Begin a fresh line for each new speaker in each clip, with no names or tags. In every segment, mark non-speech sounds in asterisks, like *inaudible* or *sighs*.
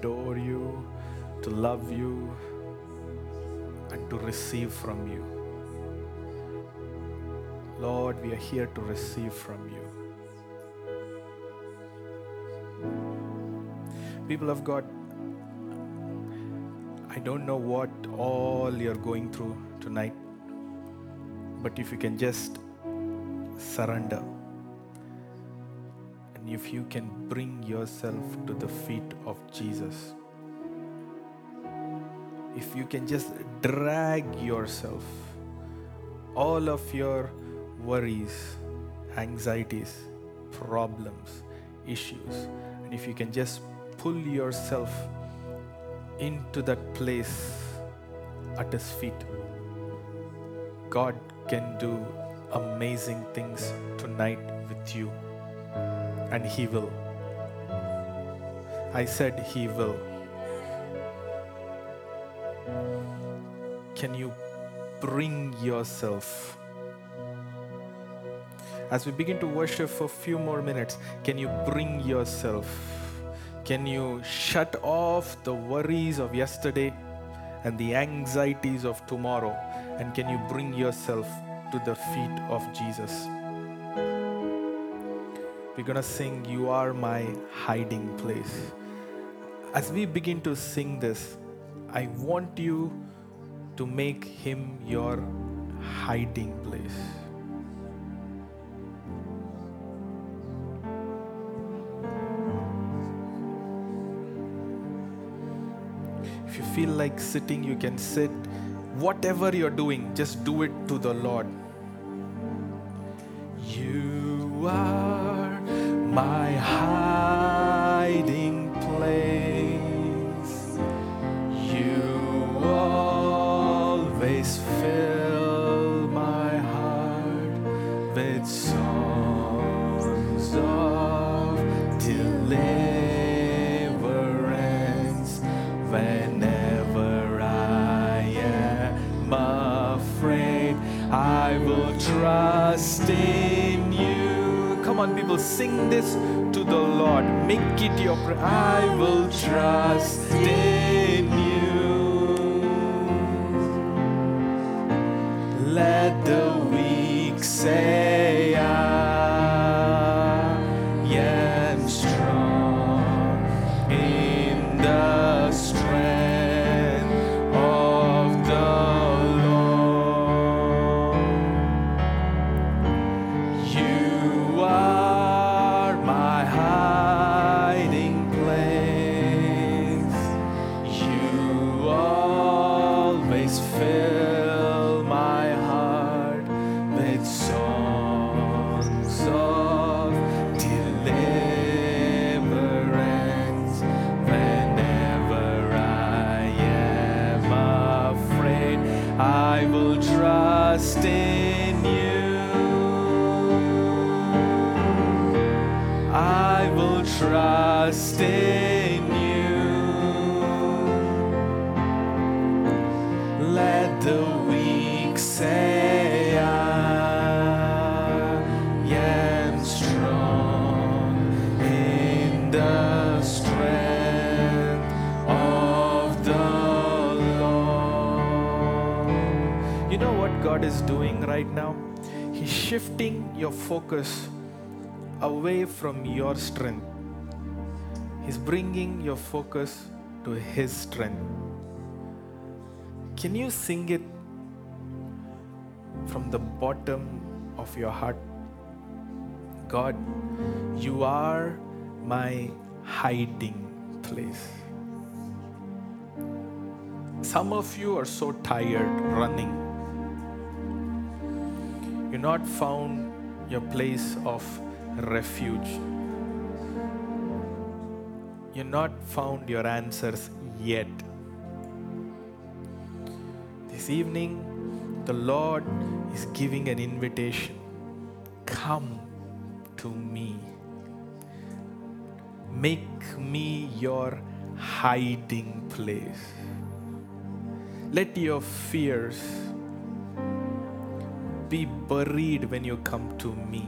adore you, to love you, and to receive from you. Lord, we are here to receive from you. People of God, I don't know what all you're going through tonight, but if you can just surrender if you can bring yourself to the feet of Jesus, if you can just drag yourself, all of your worries, anxieties, problems, issues, and if you can just pull yourself into that place at His feet, God can do amazing things tonight with you. And He will. I said He will. Can you bring yourself? As we begin to worship for a few more minutes, can you bring yourself? Can you shut off the worries of yesterday and the anxieties of tomorrow? And can you bring yourself to the feet of Jesus? We're going to sing, You Are My Hiding Place. As we begin to sing this, I want you to make Him your hiding place. If you feel like sitting, you can sit. Whatever you're doing, just do it to the Lord. You are my hiding People, sing this to the Lord. Make it your prayer. I will trust in you. Let the weak say, shifting your focus away from your strength. He's bringing your focus to His strength. Can you sing it from the bottom of your heart? God, you are my hiding place. Some of you are so tired running. You're not found your place of refuge. You're not found your answers yet. This evening, the Lord is giving an invitation. Come to me. Make me your hiding place. Let your fears, be buried when you come to me.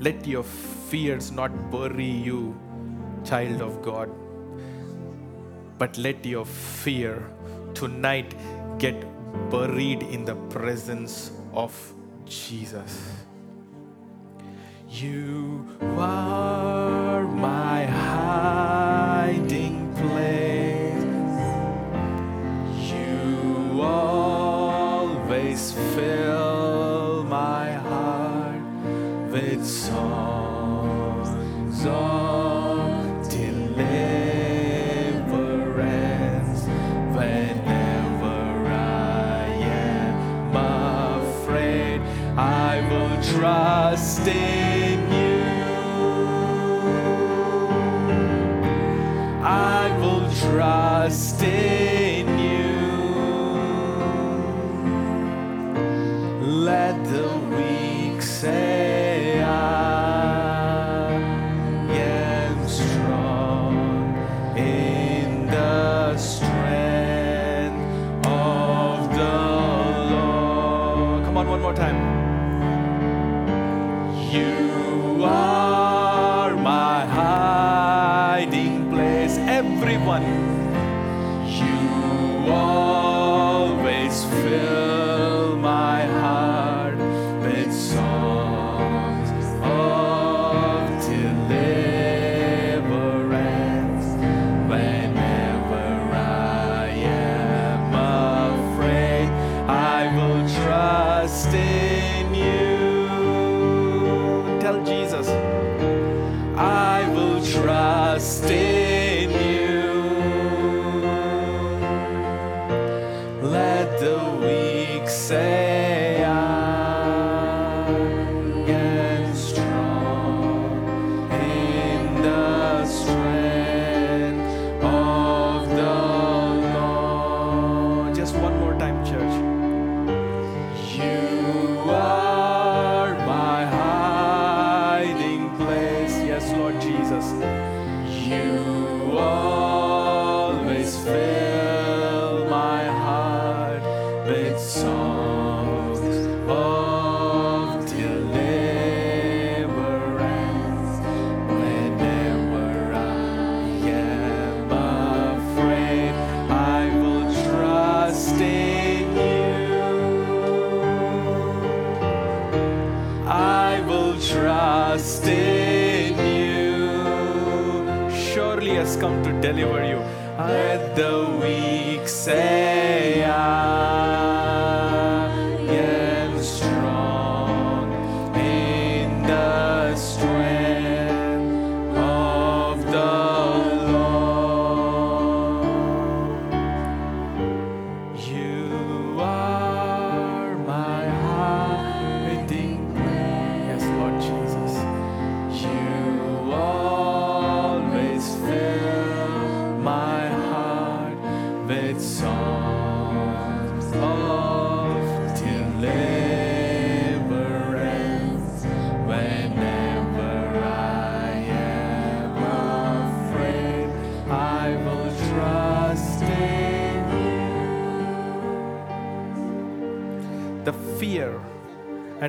Let your fears not bury you, child of God, but let your fear tonight get buried in the presence of Jesus. You are.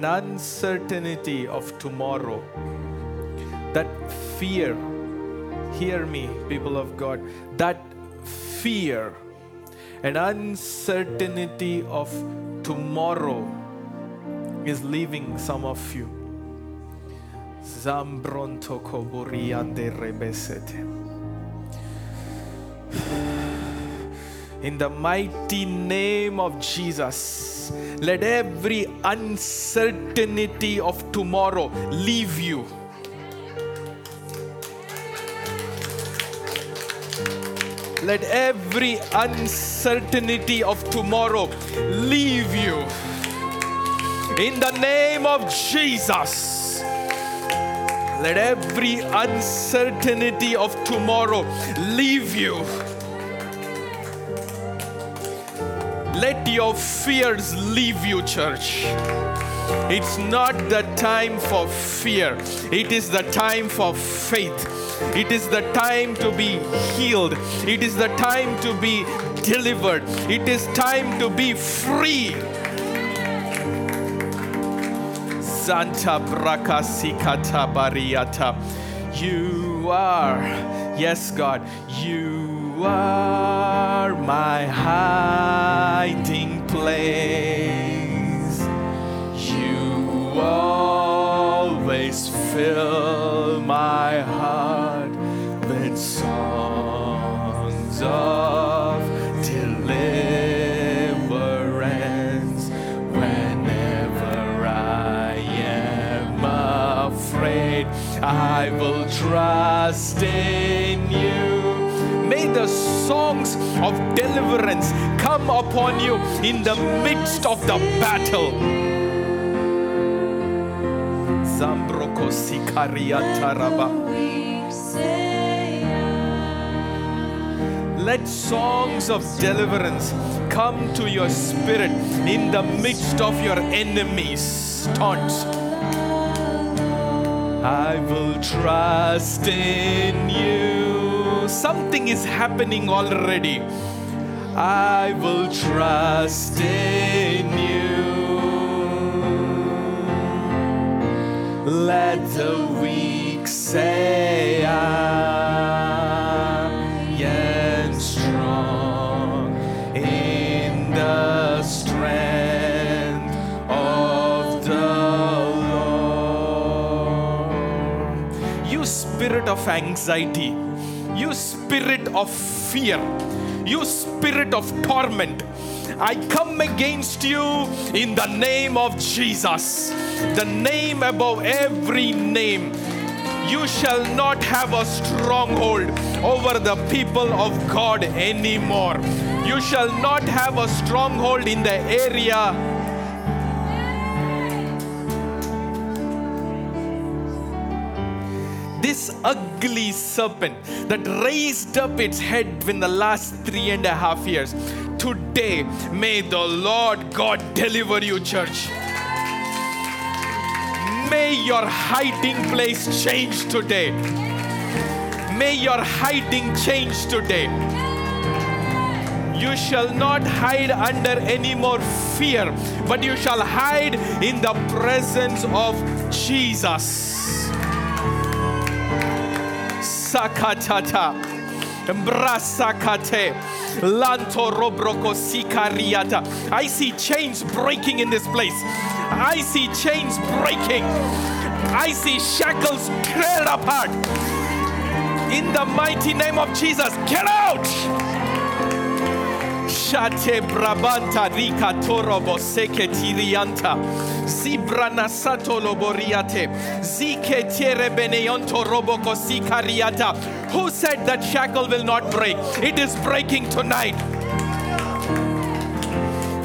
and uncertainty of tomorrow. That fear, hear me, people of God, that fear and uncertainty of tomorrow is leaving some of you. Zambronto koburiande rebesete. *sighs* In the mighty name of Jesus. Let every uncertainty of tomorrow leave you. Let every uncertainty of tomorrow leave you. In the name of Jesus. Let every uncertainty of tomorrow leave you. Let your fears leave you, church. It's not the time for fear. It is the time for faith. It is the time to be healed. It is the time to be delivered. It is time to be free. Santa Brakasikata Bariata. You are, yes, God, you are my hiding place. You always fill my heart with songs of deliverance whenever I am afraid. I will trust in you. The songs of deliverance come upon you in the midst of the battle. Let songs of deliverance come to your spirit in the midst of your enemies' taunts. I will trust in you. Something is happening already. I will trust in you. Let the weak say I am strong in the strength of the Lord. You spirit of anxiety, you spirit of fear, you spirit of torment. I come against you in the name of Jesus, the name above every name. You shall not have a stronghold over the people of God anymore. You shall not have a stronghold in the area ugly serpent that raised up its head in the last three and a half years. Today, may the Lord God deliver you, church. May your hiding place change today. May your hiding change today. You shall not hide under any more fear, but you shall hide in the presence of Jesus. Lanto robroko. I see chains breaking in this place. I see chains breaking. I see shackles tear apart. In the mighty name of Jesus, get out! Shate brabanta rika torobo seke tirianta. Zibrana sato loboriate. Zike tiere beneonto roboko sikariata. Who said that shackle will not break? It is breaking tonight.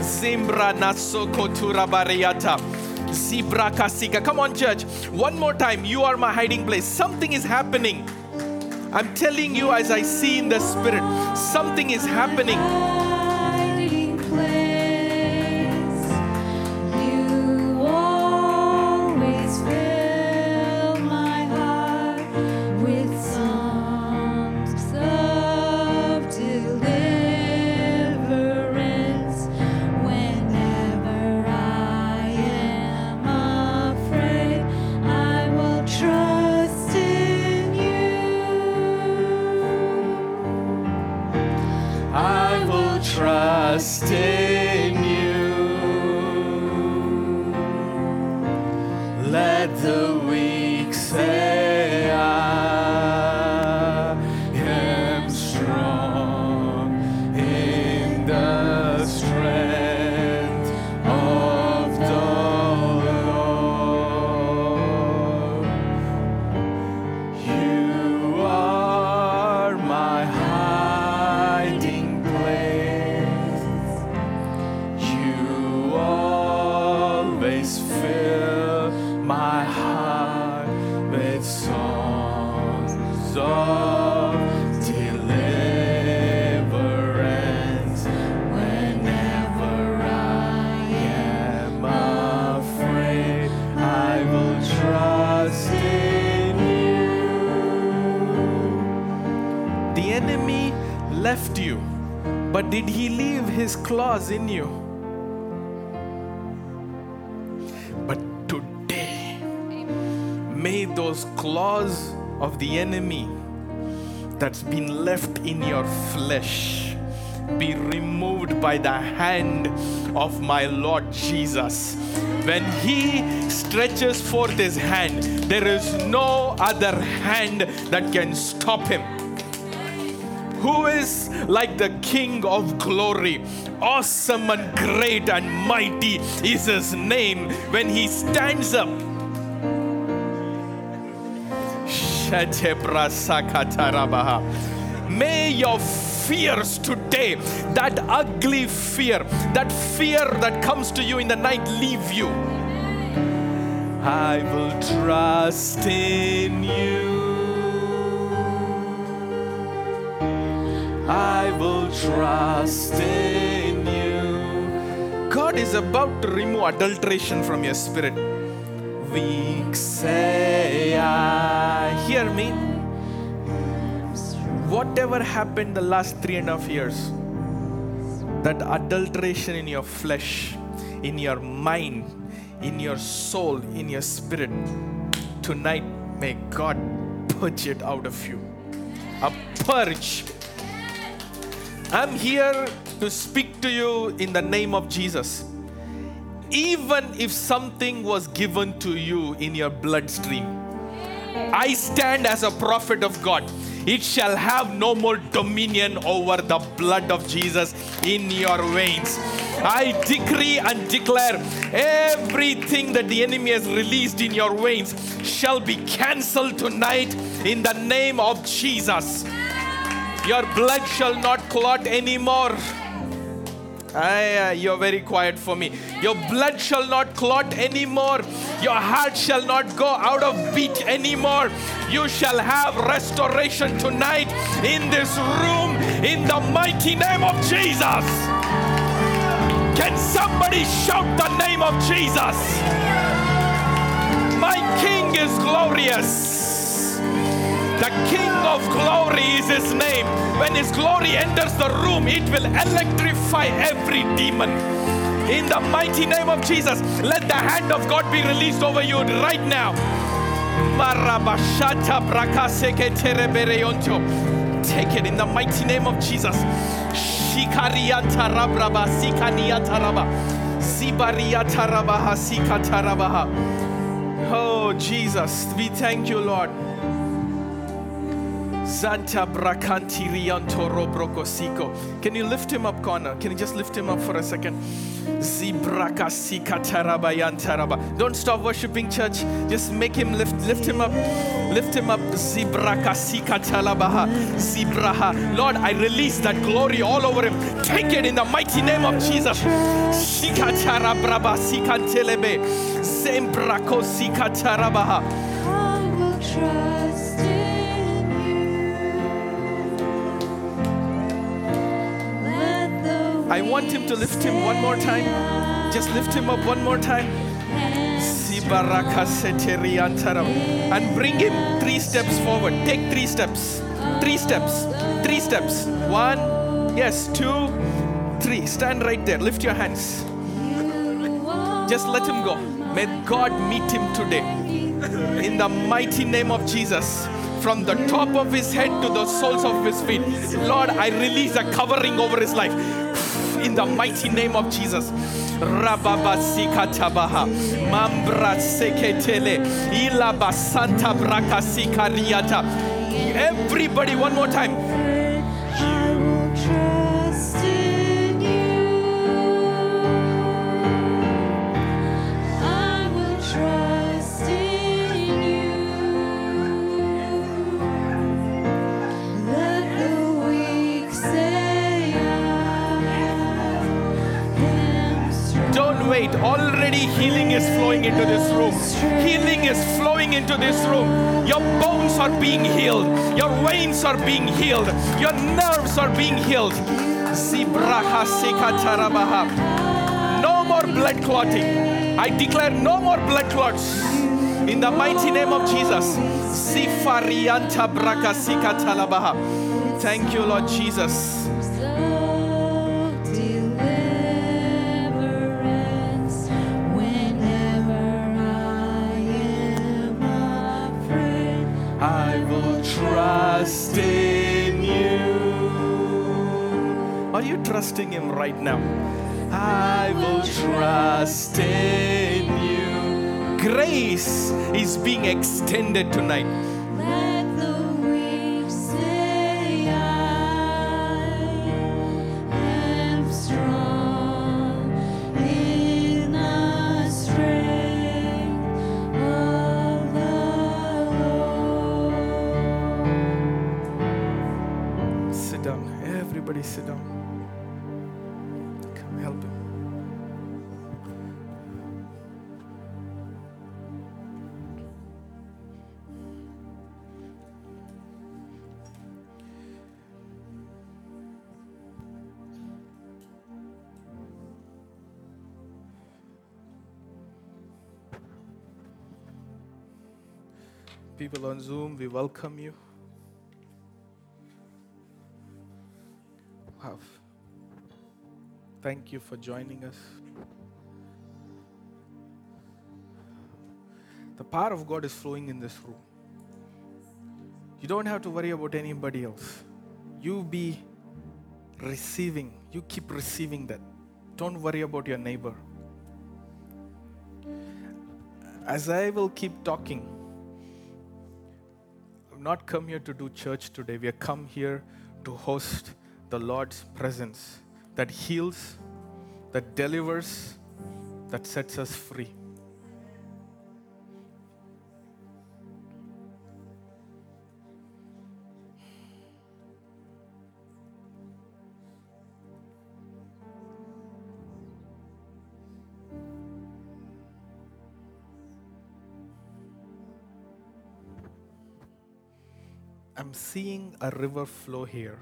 Zimbra nasoko turabariata. Zibra kasika. Come on, church. One more time. You are my hiding place. Something is happening. I'm telling you as I see in the spirit, something is happening. Flesh be removed by the hand of my Lord Jesus. When He stretches forth His hand, there is no other hand that can stop Him. Who is like the King of glory? Awesome and great and mighty is His name when He stands up. May your fears today, that ugly fear, that fear that comes to you in the night, leave you. I will trust in you. I will trust in you. God is about to remove adulteration from your spirit. Weak say I. Hear me. Whatever happened the last three and a half years, that adulteration in your flesh, in your mind, in your soul, in your spirit, tonight may God purge it out of you. A purge. I'm here to speak to you in the name of Jesus. Even if something was given to you in your bloodstream, I stand as a prophet of God. It shall have no more dominion over the blood of Jesus in your veins. I decree and declare everything that the enemy has released in your veins shall be cancelled tonight in the name of Jesus. Your blood shall not clot anymore. Ah, you're very quiet for me. Your blood shall not clot anymore. Your heart shall not go out of beat anymore. You shall have restoration tonight in this room in the mighty name of Jesus. Can somebody shout the name of Jesus? My King is glorious. The King of glory is his name. When his glory enters the room, it will electrify every demon. In the mighty name of Jesus, let the hand of God be released over you right now. Take it in the mighty name of Jesus. Oh Jesus, we thank you, Lord. Zanta brakanti rianto robrokosiko. Can you lift him up, Connor? Can you just lift him up for a second? Zibraka sikatarabayantaraba. Don't stop worshiping, church. Just make him lift, lift him up, lift him up. Zibraka sikatalabaha, zibraha. Lord, I release that glory all over him. Take it in the mighty name of Jesus. Shikatarabraba sikantelebe, zembrako sikatarabaha.
I will trust
I want him to lift him one more time. Just lift him up one more time. And bring him three steps forward. Take three steps. Three steps. Three steps. One. Yes. Two. Three. Stand right there. Lift your hands. Just let him go. May God meet him today. In the mighty name of Jesus. From the top of his head to the soles of his feet. Lord, I release a covering over his life. In the mighty name of Jesus. Rababa sikatabaha. Mambra seketele. Ilaba santa braka. Everybody, one more time. Healing is flowing into this room. Healing is flowing into this room. Your bones are being healed. Your veins are being healed. Your nerves are being healed. No more blood clotting. I declare no more blood clots. In the mighty name of Jesus. Thank you, Lord Jesus. Trust in you. Are you trusting Him right now? I will trust in you. Grace is being extended tonight. On Zoom, we welcome you. Wow. Thank you for joining us. The power of God is flowing in this room. You don't have to worry about anybody else. You be receiving, you keep receiving that. Don't worry about your neighbor. As I will keep talking, not come here to do church today. We have come here to host the Lord's presence that heals, that delivers, that sets us free. Seeing a river flow here.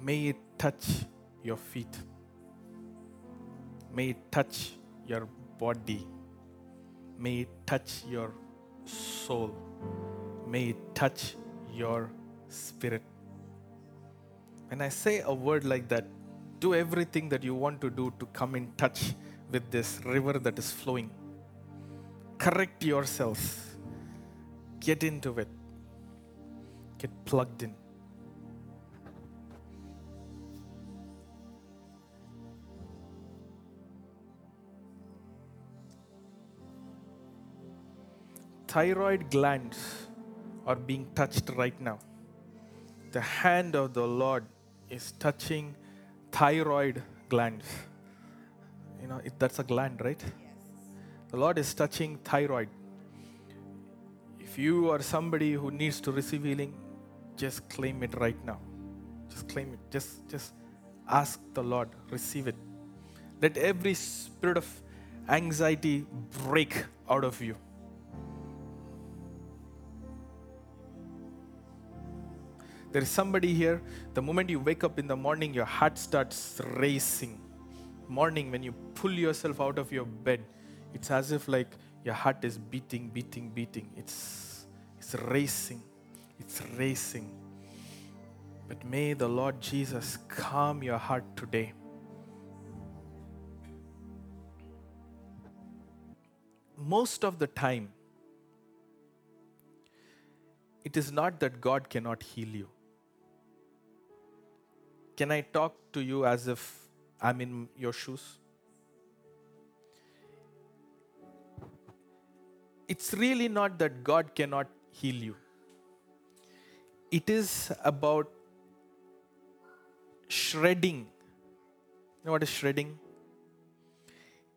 May it touch your feet. May it touch your body. May it touch your soul. May it touch your spirit. When I say a word like that, do everything that you want to do to come in touch with this river that is flowing. Correct yourselves. Get into it. Get plugged in. Thyroid glands are being touched right now. The hand of the Lord is touching thyroid glands. You know, it, that's a gland, right? Yes. The Lord is touching thyroid. If you are somebody who needs to receive healing, just claim it right now. Just claim it. Just just ask the Lord, receive it. Let every spirit of anxiety break out of you. There is somebody here, the moment you wake up in the morning, your heart starts racing. Morning, when you pull yourself out of your bed, it's as if like your heart is beating, beating, beating. It's, it's racing. It's racing. But may the Lord Jesus calm your heart today. Most of the time, it is not that God cannot heal you. Can I talk to you as if I'm in your shoes? It's really not that God cannot heal you. It is about shredding. You know what is shredding?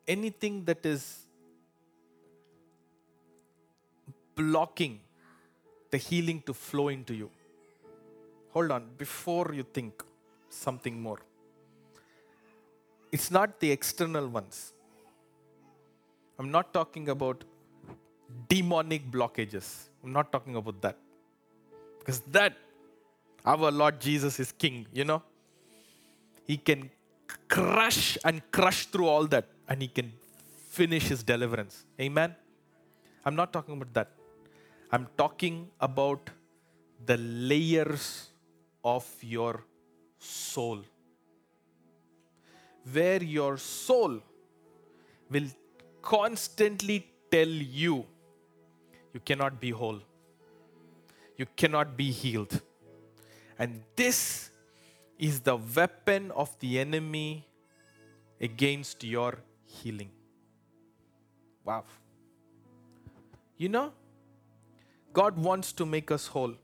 Anything that is blocking the healing to flow into you. Hold on, before you think something more. It's not the external ones. I'm not talking about demonic blockages. I'm not talking about that. Because that, our Lord Jesus is King, you know? He can crush and crush through all that and He can finish His deliverance. Amen? I'm not talking about that. I'm talking about the layers of your soul. Where your soul will constantly tell you you cannot be whole. You cannot be healed. And this is the weapon of the enemy against your healing. Wow. You know, God wants to make us whole.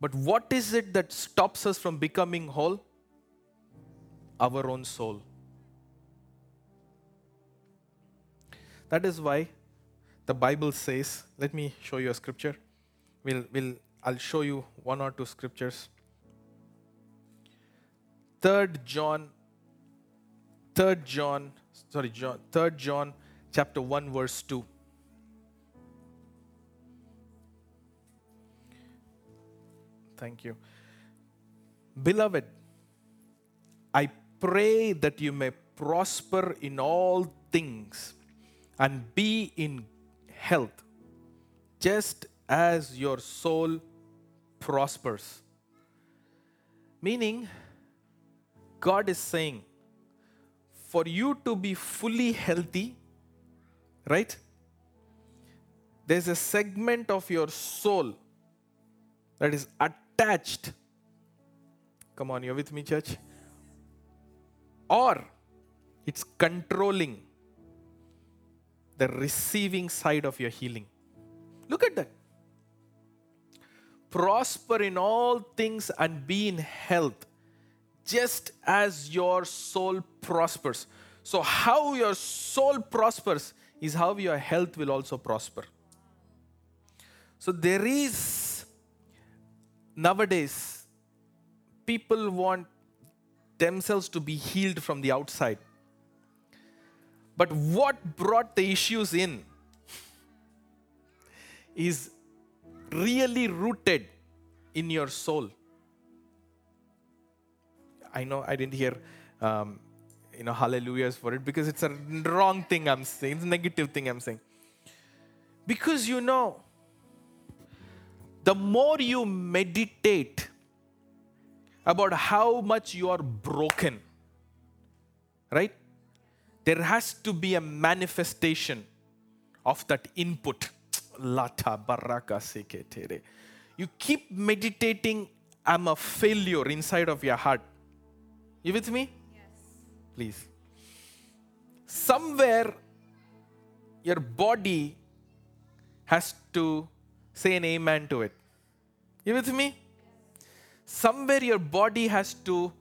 But what is it that stops us from becoming whole? Our own soul. That is why the Bible says, let me show you a scripture. We'll, we'll, I'll show you one or two scriptures. Third John, Third John, sorry, John, Third John, chapter one, verse two. Thank you, beloved. I pray that you may prosper in all things and be in health, just as your soul prospers. Meaning, God is saying, for you to be fully healthy, right? There's a segment of your soul that is attached. Come on, you're with me, church? Or it's controlling the receiving side of your healing. Look at that. Prosper in all things and be in health, just as your soul prospers. So, how your soul prospers is how your health will also prosper. So, there is nowadays people want themselves to be healed from the outside. But what brought the issues in is really rooted in your soul. I know I didn't hear, um, you know, hallelujahs for it because it's a wrong thing I'm saying, it's a negative thing I'm saying. Because you know, the more you meditate about how much you are broken, right? There has to be a manifestation of that input. *tsk* Lata baraka seketere. You keep meditating, I'm a failure inside of your heart. You with me? Yes. Please. Somewhere your body has to say an amen to it. You with me? Somewhere your body has to,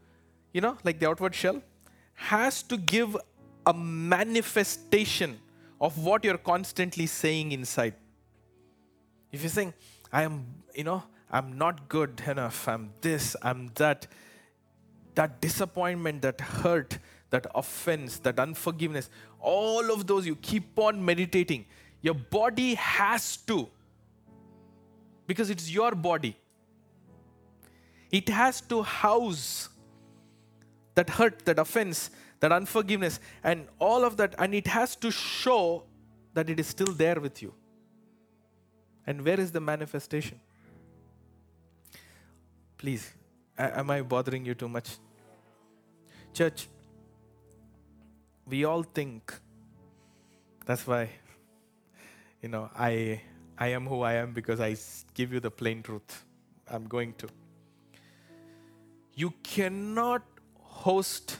you know, like the outward shell, has to give a manifestation of what you're constantly saying inside. If you're saying, I am, you know, I'm not good enough, I'm this, I'm that, that disappointment, that hurt, that offense, that unforgiveness, all of those you keep on meditating. Your body has to, because it's your body, it has to house that hurt, that offense, that unforgiveness, and all of that, and it has to show that it is still there with you. And where is the manifestation? Please, am I bothering you too much? Church, we all think that's why, you know, I, I am who I am because I give you the plain truth. I'm going to. You cannot host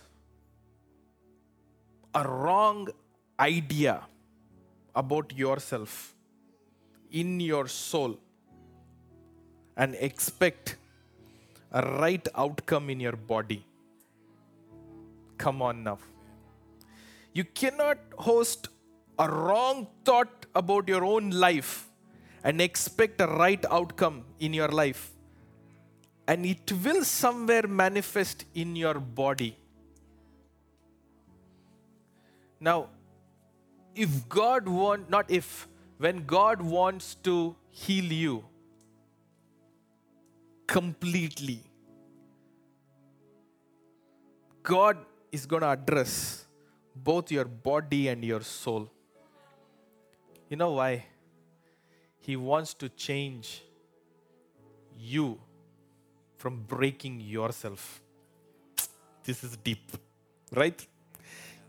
a wrong idea about yourself in your soul and expect a right outcome in your body. Come on now. You cannot host a wrong thought about your own life and expect a right outcome in your life. And it will somewhere manifest in your body. Now, if God want not if when God wants to heal you completely God is going to address both your body and your soul. You know why? He wants to change you from breaking yourself. This is deep, right?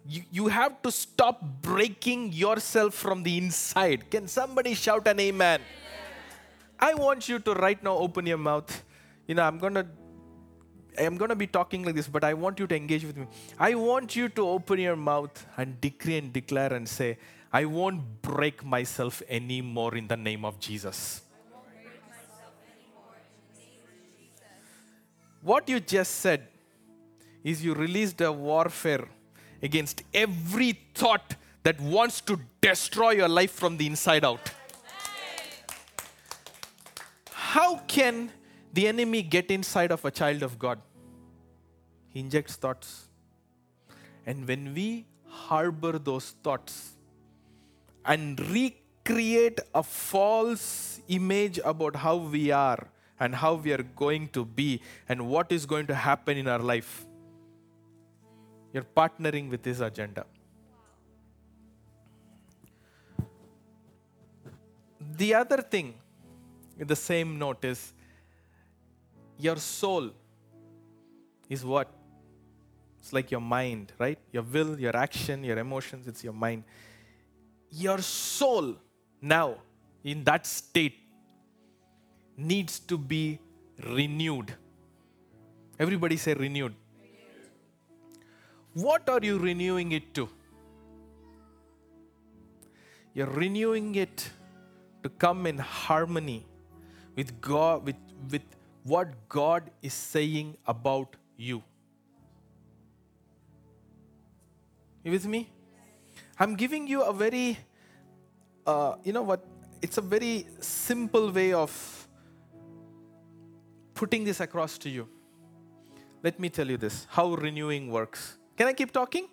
You, you have to stop breaking yourself from the inside. Can somebody shout an amen? I want you to right now open your mouth. You know, I'm going to I'm going to be talking like this, but I want you to engage with me. I want you to open your mouth and decree and declare and say, I won't break myself anymore in the name of Jesus. What you just said is you released a warfare against every thought that wants to destroy your life from the inside out. How can the enemy get inside of a child of God? He injects thoughts. And when we harbor those thoughts and recreate a false image about how we are and how we are going to be and what is going to happen in our life, you're partnering with his agenda. The other thing, in the same note, is your soul is what? It's like your mind, right? Your will, your action, your emotions, it's your mind. Your soul now, in that state, needs to be renewed. Everybody say renewed. What are you renewing it to? You're renewing it to come in harmony with God, with, with what God is saying about you. You with me? I'm giving you a very, uh, you know what? It's a very simple way of putting this across to you. Let me tell you this how renewing works. Can I keep talking?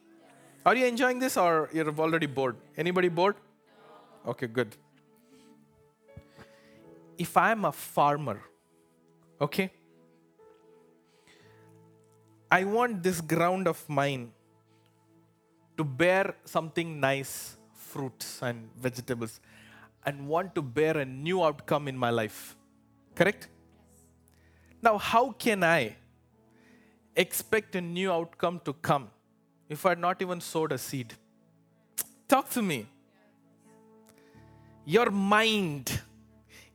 Are you enjoying this or you're already bored? Anybody bored? Okay, good. If I'm a farmer, okay, I want this ground of mine to bear something nice, fruits and vegetables, and want to bear a new outcome in my life. Correct? Now, how can I expect a new outcome to come if I had not even sowed a seed? Talk to me. Your mind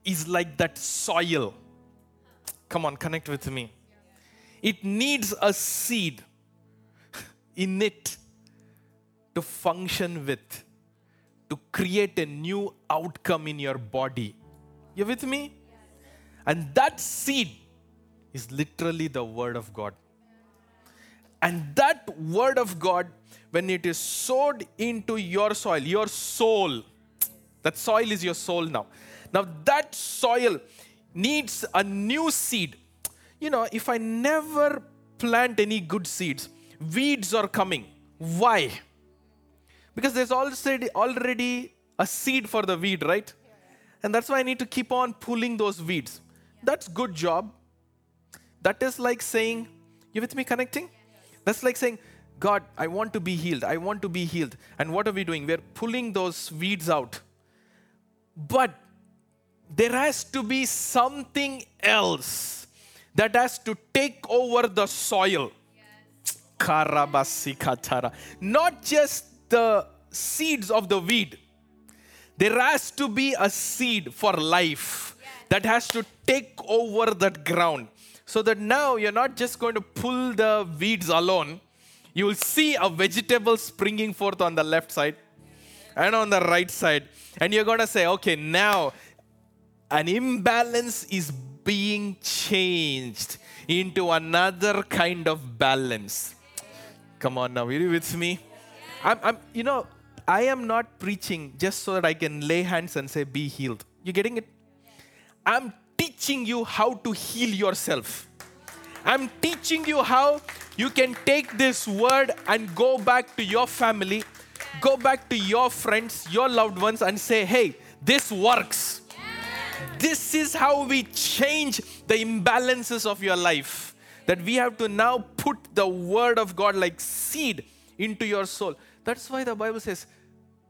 is like that soil. Come on, connect with me. It needs a seed *laughs* in it to function with, to create a new outcome in your body. You with me? And that seed is literally the Word of God. And that Word of God, when it is sowed into your soil, your soul, that soil is your soul now. Now, that soil needs a new seed. You know, if I never plant any good seeds, weeds are coming. Why? Because there's already, already a seed for the weed, right? And that's why I need to keep on pulling those weeds. That's good job. That is like saying, you with me connecting? That's like saying, God, I want to be healed. I want to be healed. And what are we doing? We're pulling those weeds out. But there has to be something else that has to take over the soil. Karabasikatara. Not just the seeds of the weed. There has to be a seed for life that has to take over that ground. So that now you're not just going to pull the weeds alone. You will see a vegetable springing forth on the left side and on the right side. And you're going to say, okay, now an imbalance is being changed into another kind of balance. Come on now, are you with me? I'm, I'm, you know, I am not preaching just so that I can lay hands and say, be healed. You getting it? I'm teaching you how to heal yourself. I'm teaching you how you can take this word and go back to your family, go back to your friends, your loved ones, and say, hey, this works. This is how we change the imbalances of your life. That we have to now put the word of God like seed into your soul. That's why the Bible says,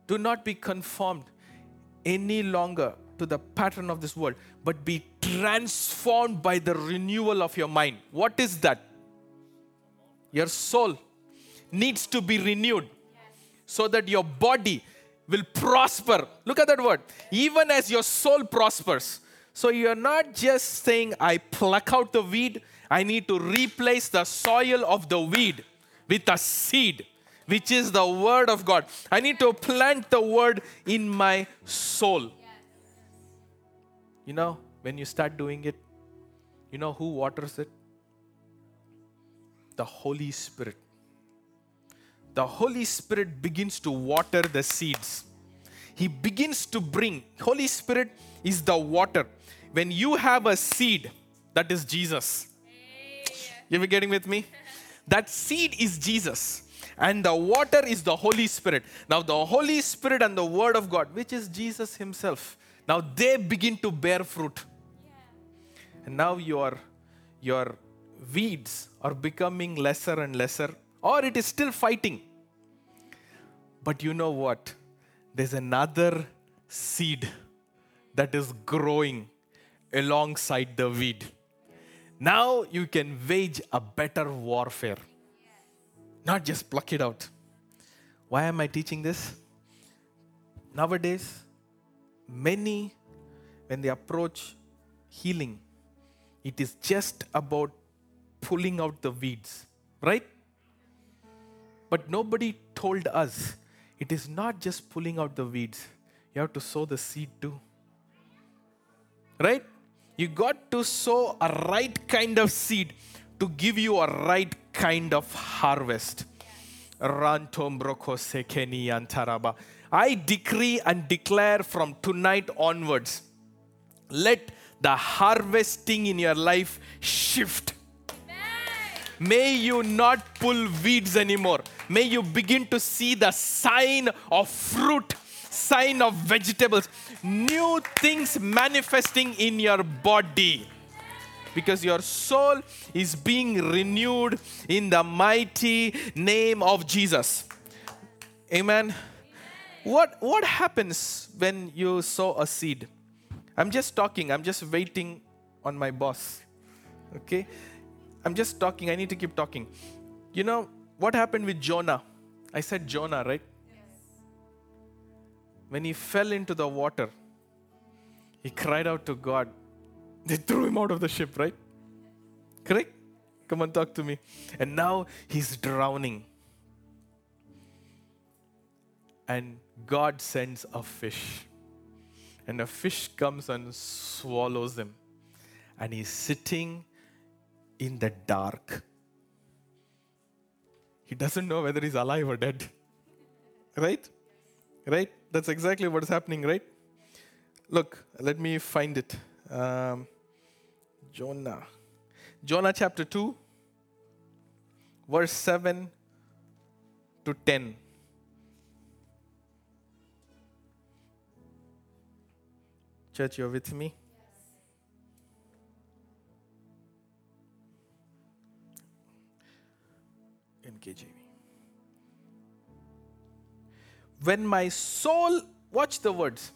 do not be conformed any longer to the pattern of this world, but be transformed by the renewal of your mind. What is that? Your soul needs to be renewed. so that your body will prosper. Look at that word. Even as your soul prospers. So you're not just saying, I pluck out the weed, I need to replace the soil of the weed with a seed, which is the word of God. I need to plant the word in my soul. You know, when you start doing it, you know who waters it? The Holy Spirit. The Holy Spirit begins to water the seeds. He begins to bring, Holy Spirit is the water. When you have a seed, that is Jesus. You ever getting with me? *laughs* That seed is Jesus. And the water is the Holy Spirit. Now, the Holy Spirit and the Word of God, which is Jesus Himself, now they begin to bear fruit. And now your, your weeds are becoming lesser and lesser, or it is still fighting. But you know what? There's another seed that is growing alongside the weed. Now you can wage a better warfare, not just pluck it out. Why am I teaching this? Nowadays, many, when they approach healing, it is just about pulling out the weeds, right? But nobody told us it is not just pulling out the weeds, you have to sow the seed too. Right? You got to sow a right kind of seed to give you a right kind of harvest. I decree and declare from tonight onwards let the harvesting in your life shift. May you not pull weeds anymore. May you begin to see the sign of fruit, sign of vegetables, new things manifesting in your body. Because your soul is being renewed in the mighty name of Jesus. Amen. What, what happens when you sow a seed? I'm just talking, I'm just waiting on my boss. Okay? I'm just talking, I need to keep talking. You know, what happened with Jonah? I said Jonah, right? When he fell into the water, he cried out to God. *laughs* They threw him out of the ship, right? Correct? Come and talk to me. And now he's drowning. And God sends a fish. And a fish comes and swallows him. And he's sitting in the dark. He doesn't know whether he's alive or dead. Right? Right? That's exactly what's happening, right? Look, let me find it. Um, Jonah. Jonah chapter 2, verse 7 to 10. Church, you're with me? NKJV. When my soul, watch the words,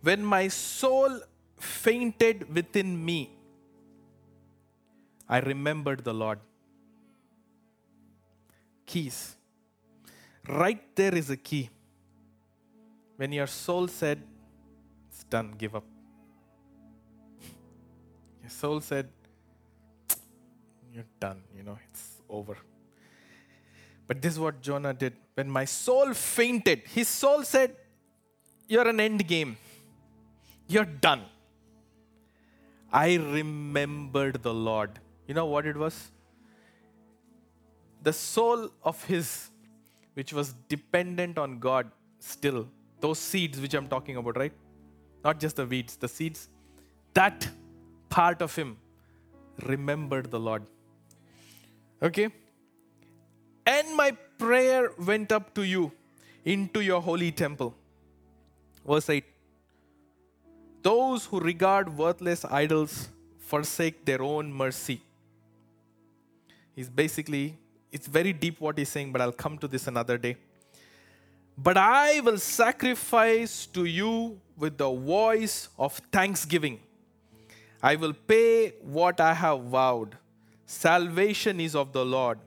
when my soul fainted within me, I remembered the Lord. Keys. Right there is a key. When your soul said, done, give up. Your soul said, You're done, you know, it's over. But this is what Jonah did. When my soul fainted, his soul said, You're an end game. You're done. I remembered the Lord. You know what it was? The soul of his, which was dependent on God still, those seeds which I'm talking about, right? Not just the weeds, the seeds, that part of him remembered the Lord. Okay? And my prayer went up to you into your holy temple. Verse 8 Those who regard worthless idols forsake their own mercy. He's basically, it's very deep what he's saying, but I'll come to this another day. But I will sacrifice to you with the voice of thanksgiving. I will pay what I have vowed. Salvation is of the Lord.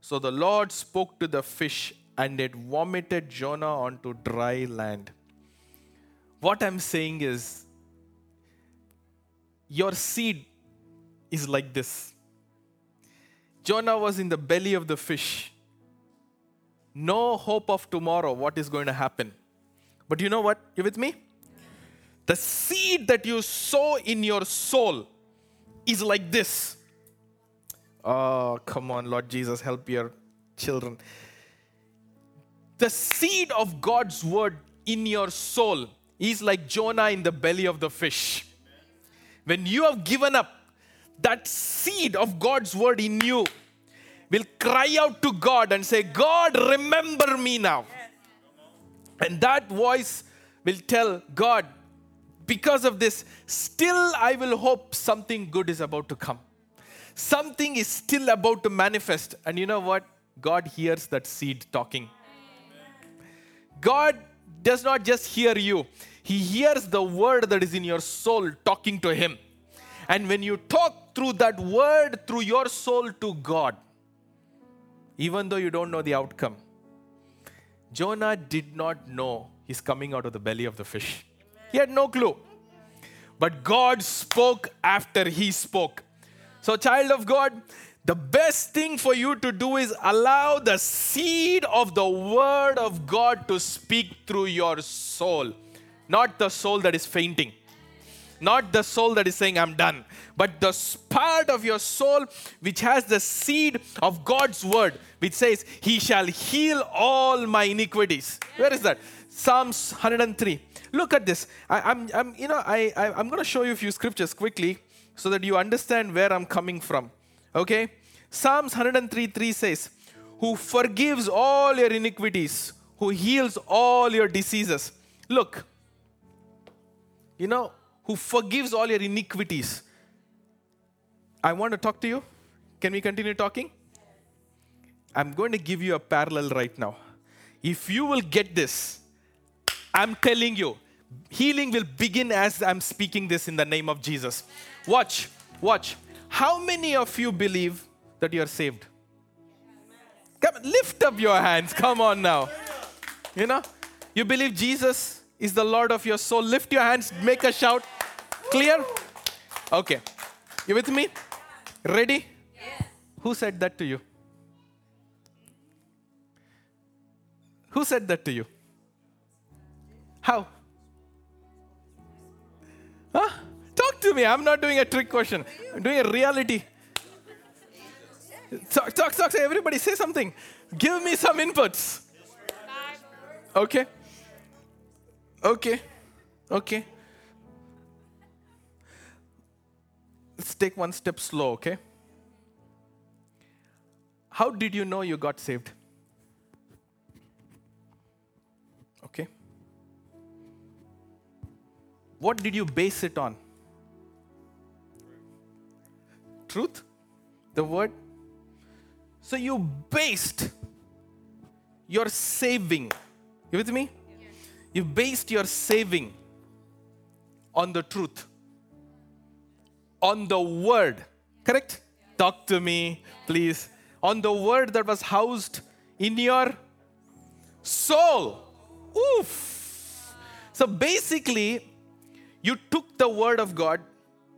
So the Lord spoke to the fish and it vomited Jonah onto dry land. What I'm saying is, your seed is like this. Jonah was in the belly of the fish. No hope of tomorrow, what is going to happen. But you know what? You with me? The seed that you sow in your soul is like this. Oh, come on, Lord Jesus, help your children. The seed of God's word in your soul is like Jonah in the belly of the fish. When you have given up, that seed of God's word in you will cry out to God and say, God, remember me now. And that voice will tell God, because of this, still I will hope something good is about to come. Something is still about to manifest. And you know what? God hears that seed talking. God does not just hear you, He hears the word that is in your soul talking to Him. And when you talk through that word, through your soul to God, even though you don't know the outcome, Jonah did not know he's coming out of the belly of the fish. He had no clue. But God spoke after he spoke. So, child of God, the best thing for you to do is allow the seed of the word of God to speak through your soul, not the soul that is fainting. Not the soul that is saying, I'm done, but the part of your soul which has the seed of God's word, which says, He shall heal all my iniquities. Where is that? Psalms 103. Look at this. I, am I'm, you know, I, I, I'm going to show you a few scriptures quickly so that you understand where I'm coming from. Okay? Psalms 103 3 says, Who forgives all your iniquities, who heals all your diseases. Look, you know, who forgives all your iniquities. I want to talk to you. Can we continue talking? I'm going to give you a parallel right now. If you will get this, I'm telling you, healing will begin as I'm speaking this in the name of Jesus. Watch, watch. How many of you believe that you are saved? Come, lift up your hands. Come on now. You know, you believe Jesus is the Lord of your soul. Lift your hands, make a shout. Clear? Okay. You with me? Ready? Yes. Who said that to you? Who said that to you? How? Huh? Talk to me. I'm not doing a trick question. I'm doing a reality. Talk, talk, talk. Everybody say something. Give me some inputs. Okay. Okay. Okay. Let's take one step slow, okay? How did you know you got saved? What did you base it on? Truth? The word? So you based your saving. You with me? You based your saving on the truth on the word. Correct? Talk to me, please. On the word that was housed in your soul. Oof. So basically, you took the word of God,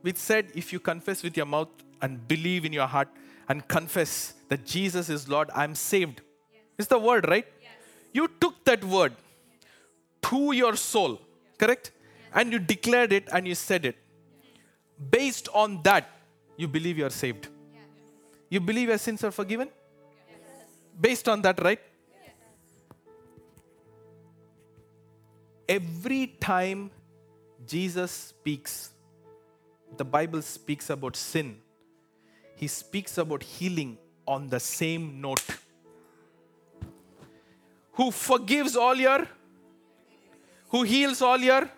which said, if you confess with your mouth and believe in your heart and confess that Jesus is Lord, I'm saved. Yes. It's the word, right? Yes. You took that word to your soul, correct? Yes. And you declared it and you said it based on that, you believe you are saved. Yes. You believe your sins are forgiven? Yes. Based on that, right? Yes. Every time Jesus speaks, the Bible speaks about sin, he speaks about healing on the same note. Who forgives all your, who heals all your,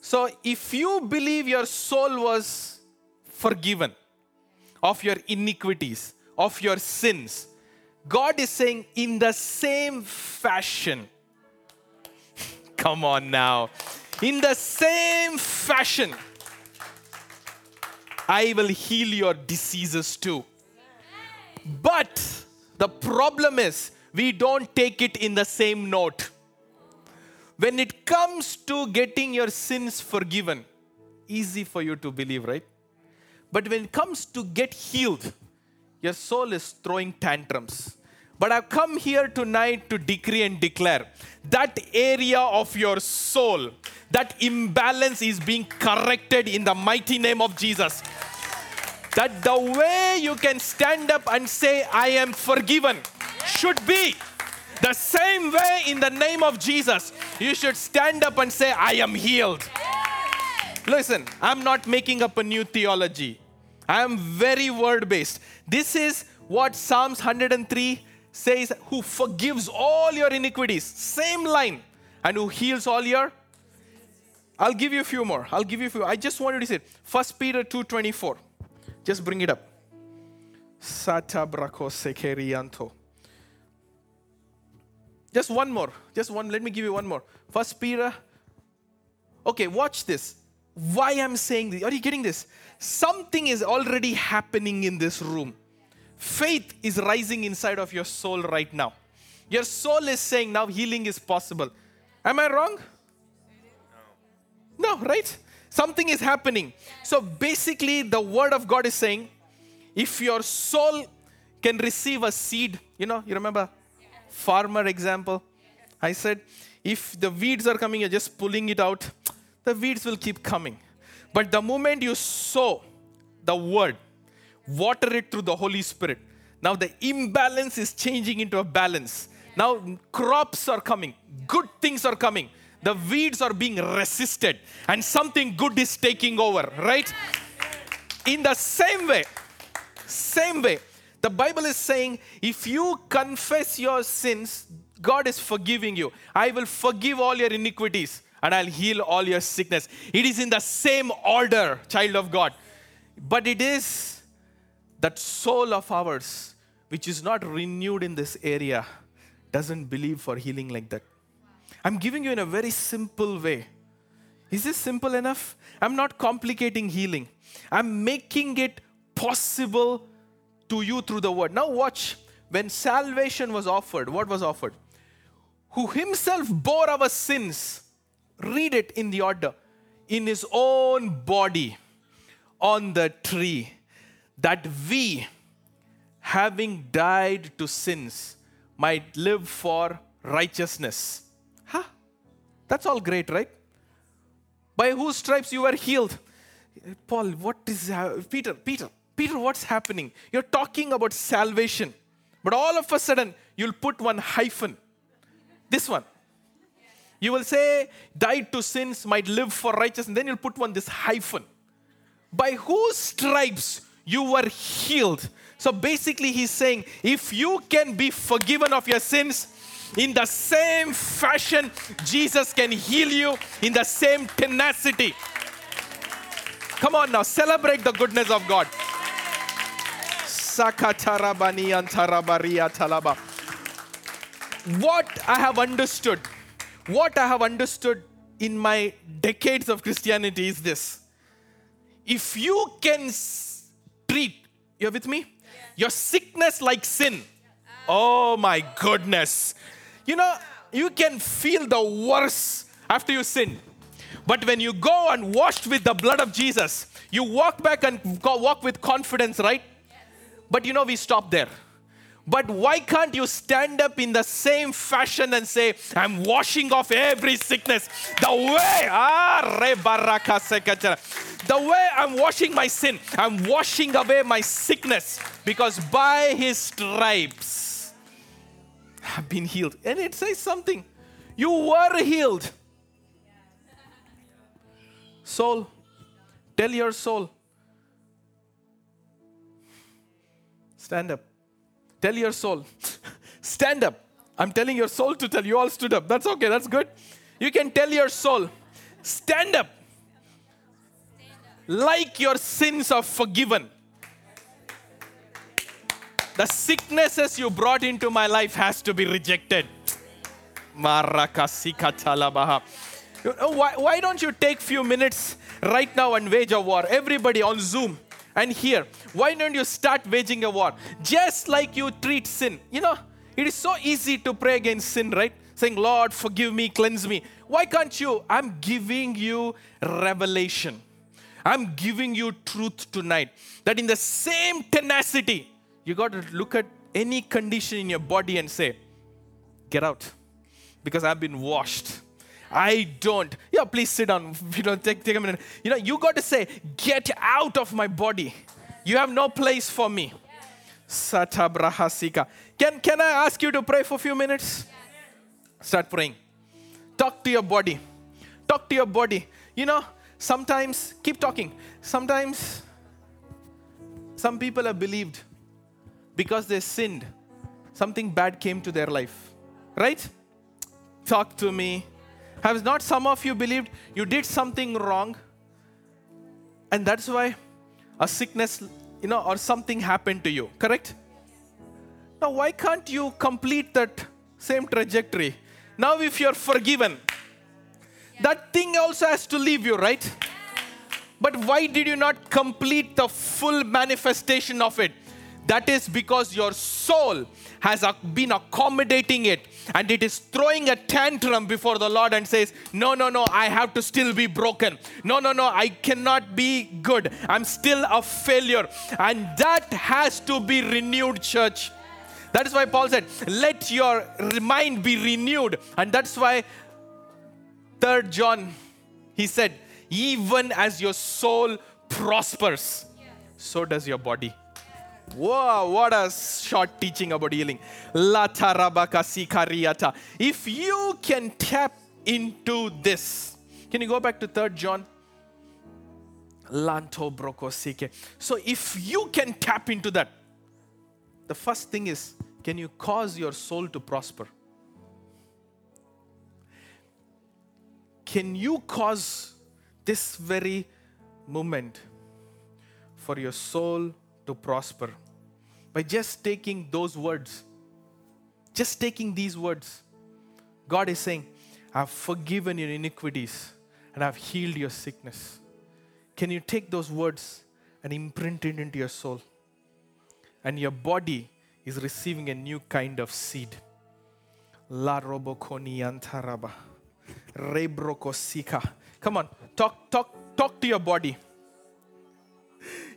so, if you believe your soul was forgiven of your iniquities, of your sins, God is saying, in the same fashion, *laughs* come on now, in the same fashion, I will heal your diseases too. But the problem is, we don't take it in the same note. When it comes to getting your sins forgiven, easy for you to believe, right? But when it comes to get healed, your soul is throwing tantrums. But I've come here tonight to decree and declare that area of your soul, that imbalance is being corrected in the mighty name of Jesus. That the way you can stand up and say, I am forgiven, should be the same way in the name of Jesus. You should stand up and say, I am healed. Listen, I'm not making up a new theology. I am very word based. This is what Psalms 103 says who forgives all your iniquities. Same line. And who heals all your I'll give you a few more. I'll give you a few. I just wanted to say 1 Peter 2:24. Just bring it up. Sata sekerianto. Just one more. Just one. Let me give you one more. First Peter. Okay, watch this. Why I'm saying this? Are you getting this? Something is already happening in this room. Faith is rising inside of your soul right now. Your soul is saying now healing is possible. Am I wrong? No, right? Something is happening. So basically, the word of God is saying if your soul can receive a seed, you know, you remember farmer example? I said, if the weeds are coming, you're just pulling it out, the weeds will keep coming. But the moment you sow the word, water it through the Holy Spirit, now the imbalance is changing into a balance. Now crops are coming, good things are coming. The weeds are being resisted, and something good is taking over, right? In the same way, same way, the Bible is saying if you confess your sins, God is forgiving you. I will forgive all your iniquities and I'll heal all your sickness. It is in the same order, child of God. But it is that soul of ours which is not renewed in this area doesn't believe for healing like that. I'm giving you in a very simple way. Is this simple enough? I'm not complicating healing. I'm making it possible to you through the word. Now, watch. When salvation was offered, what was offered? Who himself bore our sins. Read it in the order. In his own body on the tree, that we, having died to sins, might live for righteousness. Huh? That's all great, right? By whose stripes you were healed. Paul, what is uh, Peter? Peter, Peter, what's happening? You're talking about salvation, but all of a sudden you'll put one hyphen. This one. You will say, died to sins, might live for righteousness, and then you'll put one this hyphen. By whose stripes you were healed. So basically, he's saying, if you can be forgiven of your sins, in the same fashion, Jesus can heal you in the same tenacity. Come on now, celebrate the goodness of God. What I have understood, what I have understood in my decades of Christianity is this. If you can treat, you're with me? Your sickness like sin. Oh my goodness. You know, you can feel the worst after you sin. But when you go and washed with the blood of Jesus, you walk back and walk with confidence, right? But you know, we stop there. But why can't you stand up in the same fashion and say, I'm washing off every sickness? The way, ah, the way I'm washing my sin, I'm washing away my sickness because by his stripes I've been healed. And it says something. You were healed. Soul, tell your soul. Stand up. Tell your soul. Stand up. I'm telling your soul to tell you all stood up. That's okay. That's good. You can tell your soul. Stand up. Like your sins are forgiven. The sicknesses you brought into my life has to be rejected. Why, why don't you take few minutes right now and wage a war? Everybody on Zoom and here. Why don't you start waging a war? Just like you treat sin. You know, It is so easy to pray against sin, right? Saying, Lord, forgive me, cleanse me. Why can't you? I'm giving you revelation. I'm giving you truth tonight. That in the same tenacity, you got to look at any condition in your body and say, Get out. Because I've been washed. I don't. Yeah, please sit down. *laughs* You know, take, take a minute. You know, you got to say, Get out of my body. You have no place for me. Satabrahasika. Can, can I ask you to pray for a few minutes? Start praying. Talk to your body. Talk to your body. You know, sometimes, keep talking. Sometimes, some people have believed because they sinned, something bad came to their life. Right? Talk to me. Have not some of you believed you did something wrong? And that's why a sickness, you know, or something happened to you, correct? Now, why can't you complete that same trajectory? Now, if you're forgiven, that thing also has to leave you, right? But why did you not complete the full manifestation of it? That is because your soul has been accommodating it and it is throwing a tantrum before the Lord and says, No, no, no, I have to still be broken. No, no, no, I cannot be good. I'm still a failure. And that has to be renewed, church. That is why Paul said, Let your mind be renewed. And that's why, third John, he said, Even as your soul prospers, so does your body. Wow, what a short teaching about healing. If you can tap into this, can you go back to 3rd John? Lanto brokosike. So if you can tap into that, the first thing is can you cause your soul to prosper? Can you cause this very moment for your soul to prosper by just taking those words? Just taking these words. God is saying, I've forgiven your iniquities and I've healed your sickness. Can you take those words and imprint it into your soul? And your body is receiving a new kind of seed. La robokoni antaraba. Rebrokosika. Come on, talk, talk, talk to your body.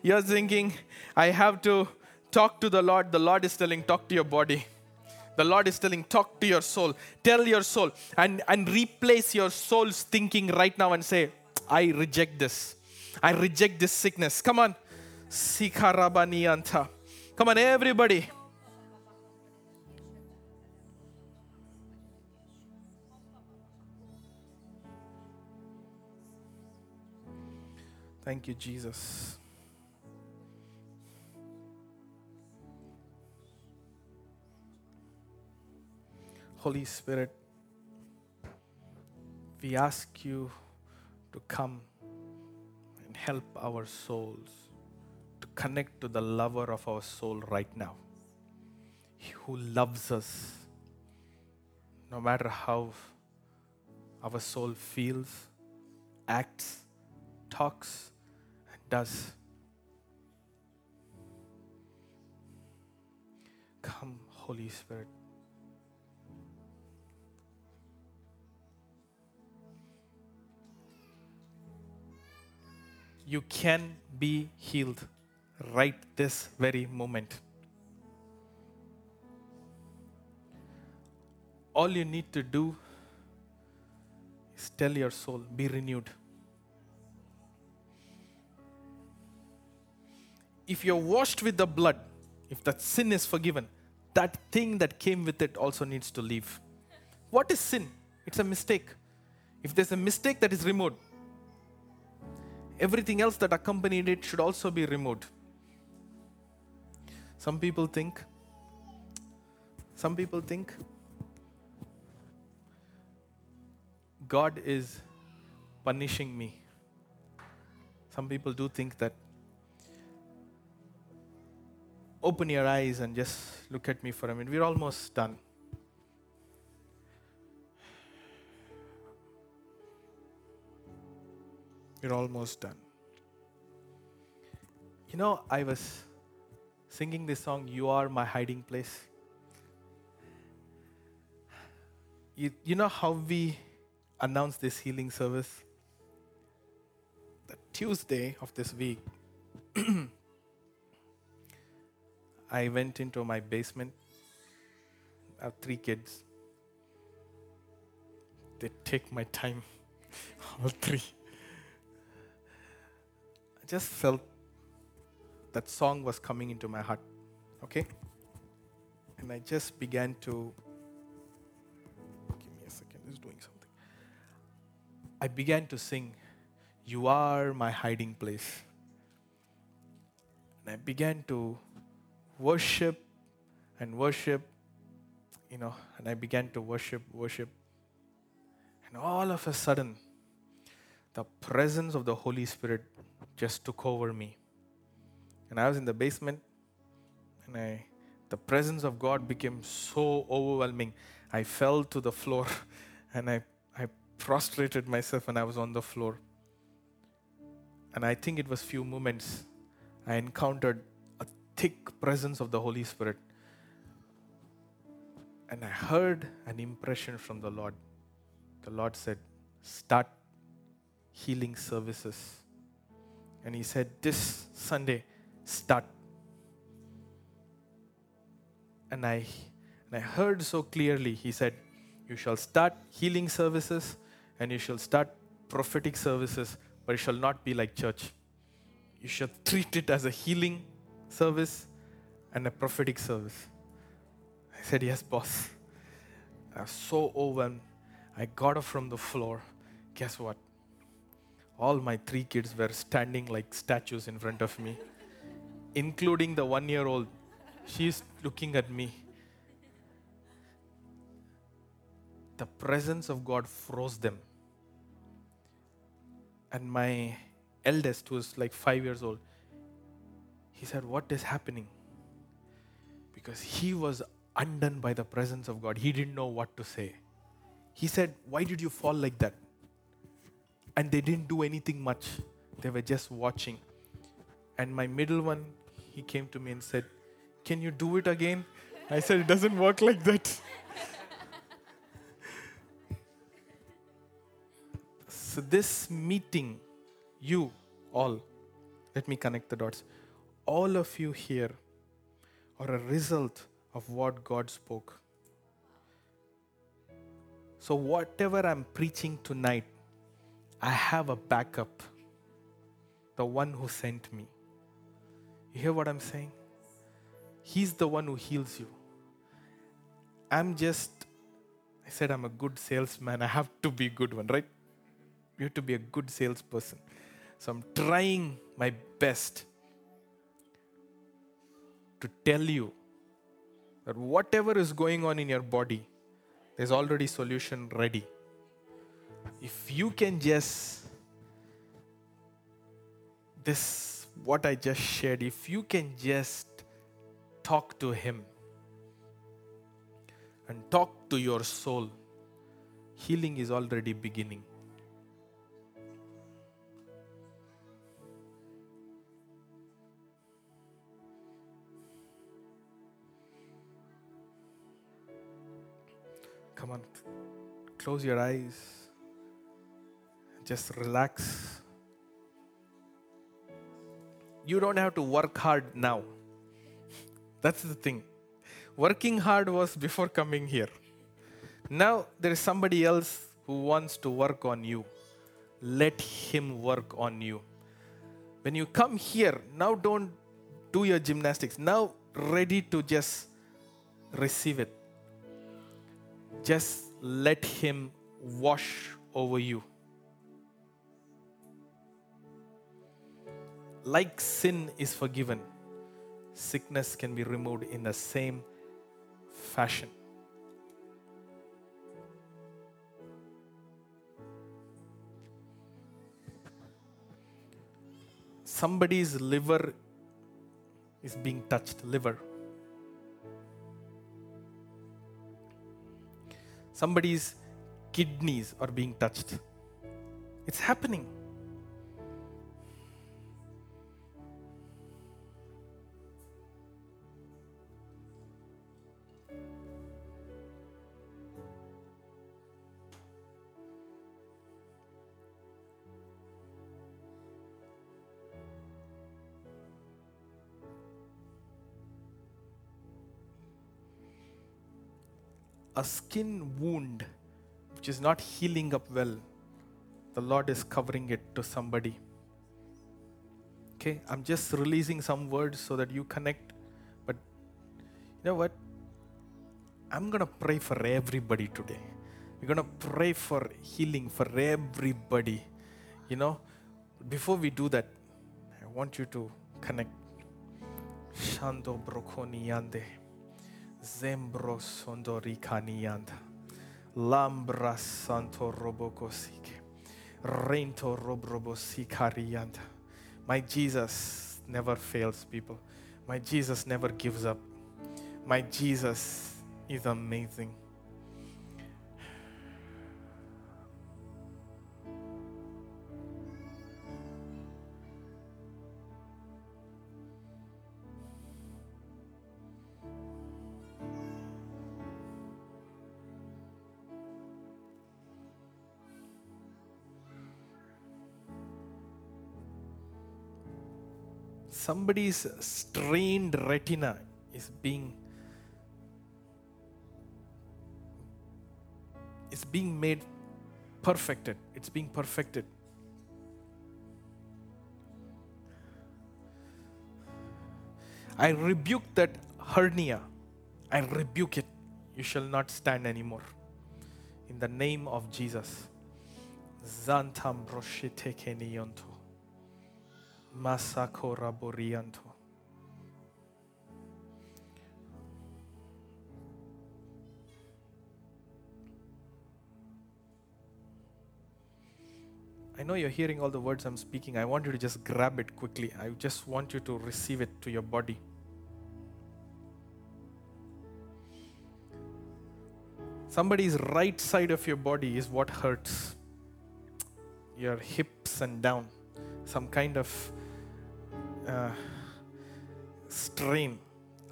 You're thinking, I have to talk to the Lord. The Lord is telling, talk to your body. The Lord is telling, talk to your soul. Tell your soul and, and replace your soul's thinking right now and say, I reject this. I reject this sickness. Come on. Sikarabani anta. Come on, everybody. Thank you, Jesus. Holy Spirit, we ask you to come and help our souls to connect to the lover of our soul right now, who loves us no matter how our soul feels, acts, talks, and does. Come, Holy Spirit. You can be healed right this very moment. All you need to do is tell your soul, be renewed. If you're washed with the blood, if that sin is forgiven, that thing that came with it also needs to leave. What is sin? It's a mistake. If there's a mistake that is removed, everything else that accompanied it should also be removed. Some people think, some people think God is punishing me. Some people do think that. Open your eyes and just look at me for a minute. We're almost done. We're almost done. You know, I was singing this song, You Are My Hiding Place. You, you know how we announce this healing service? The Tuesday of this week, *clears throat* I went into my basement. I have three kids. They take my time, *laughs* all three. I just felt that song was coming into my heart. Okay? And I just began to. Give me a second, it's doing something. I began to sing, You are my hiding place. And I began to worship and worship, you know, and I began to worship, worship. And all of a sudden, the presence of the Holy Spirit just took over me. And I was in the basement, and I, the presence of God became so overwhelming. I fell to the floor, *laughs* and I, I prostrated myself, and I was on the floor. And I think it was few moments I encountered a thick presence of the Holy Spirit. And I heard an impression from the Lord. The Lord said, Start healing services. And He said, This Sunday, start. And I, and I heard so clearly, He said, You shall start healing services and you shall start prophetic services, but it shall not be like church. You shall treat it as a healing service and a prophetic service. I said, Yes, boss. I was so overwhelmed. I got up from the floor. Guess what? All my three kids were standing like statues in front of me, including the one year old. She's looking at me. The presence of God froze them. And my eldest, who was like five years old, he said, What is happening? Because he was undone by the presence of God. He didn't know what to say. He said, Why did you fall like that? And they didn't do anything much, they were just watching. And my middle one, he came to me and said, Can you do it again? I said, It doesn't work like that. so, this meeting, you all, let me connect the dots. All of you here are a result of what God spoke. So, whatever I'm preaching tonight, I have a backup. The one who sent me. You hear what I'm saying? He's the one who heals you. I'm just, I said I'm a good salesman. I have to be a good one, right? You have to be a good salesperson. So I'm trying my best to tell you that whatever is going on in your body, there's already solution ready. If you can just this what I just shared, if you can just talk to him and talk to your soul, healing is already beginning. Come on, close your eyes. Just relax. You don't have to work hard now. That's the thing. Working hard was before coming here. Now there is somebody else who wants to work on you. Let him work on you. When you come here, now don't do your gymnastics. Now ready to just receive it just let Him wash over you. Like sin is forgiven, sickness can be removed in the same fashion. Somebody's liver is being touched, liver. somebody's kidneys are being touched. It's happening. A skin wound which is not healing up well, the Lord is covering it to somebody. Okay, I'm just releasing some words so that you connect. But you know what? I'm going to pray for everybody today. We're going to pray for healing for everybody. You know, before we do that, I want you to connect. Shando brokoni yande. Zembro sondorikani yanda. Lambra santo robokosike. Rento robrobo sikarianda. My Jesus never fails, people. My Jesus never gives up. My Jesus is amazing. Somebody's strained retina is being is being made perfected. It's being perfected. I rebuke that hernia. I rebuke it. You shall not stand anymore. In the name of Jesus. Zantam broshite keniyonto. Masako raborianto. I know you're hearing all the words I'm speaking. I want you to just grab it quickly. I just want you to receive it to your body. Somebody's right side of your body is what hurts. Your hips and down. Some kind of uh, strain.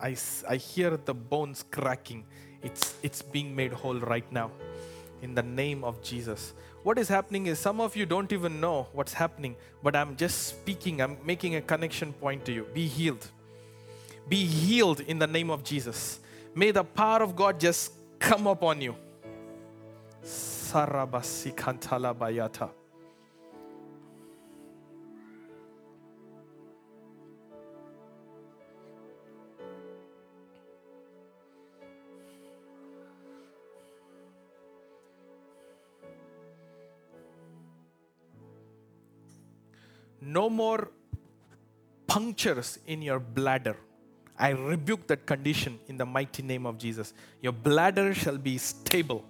I hear the bones cracking. It's, it's being made whole right now in the name of Jesus. What is happening is some of you don't even know what's happening, but I'm just speaking, I'm making a connection point to you. Be healed. Be healed in the name of Jesus. May the power of God just come upon you. Sarabasi no more punctures in your bladder. I rebuke that condition in the mighty name of Jesus. Your bladder shall be stable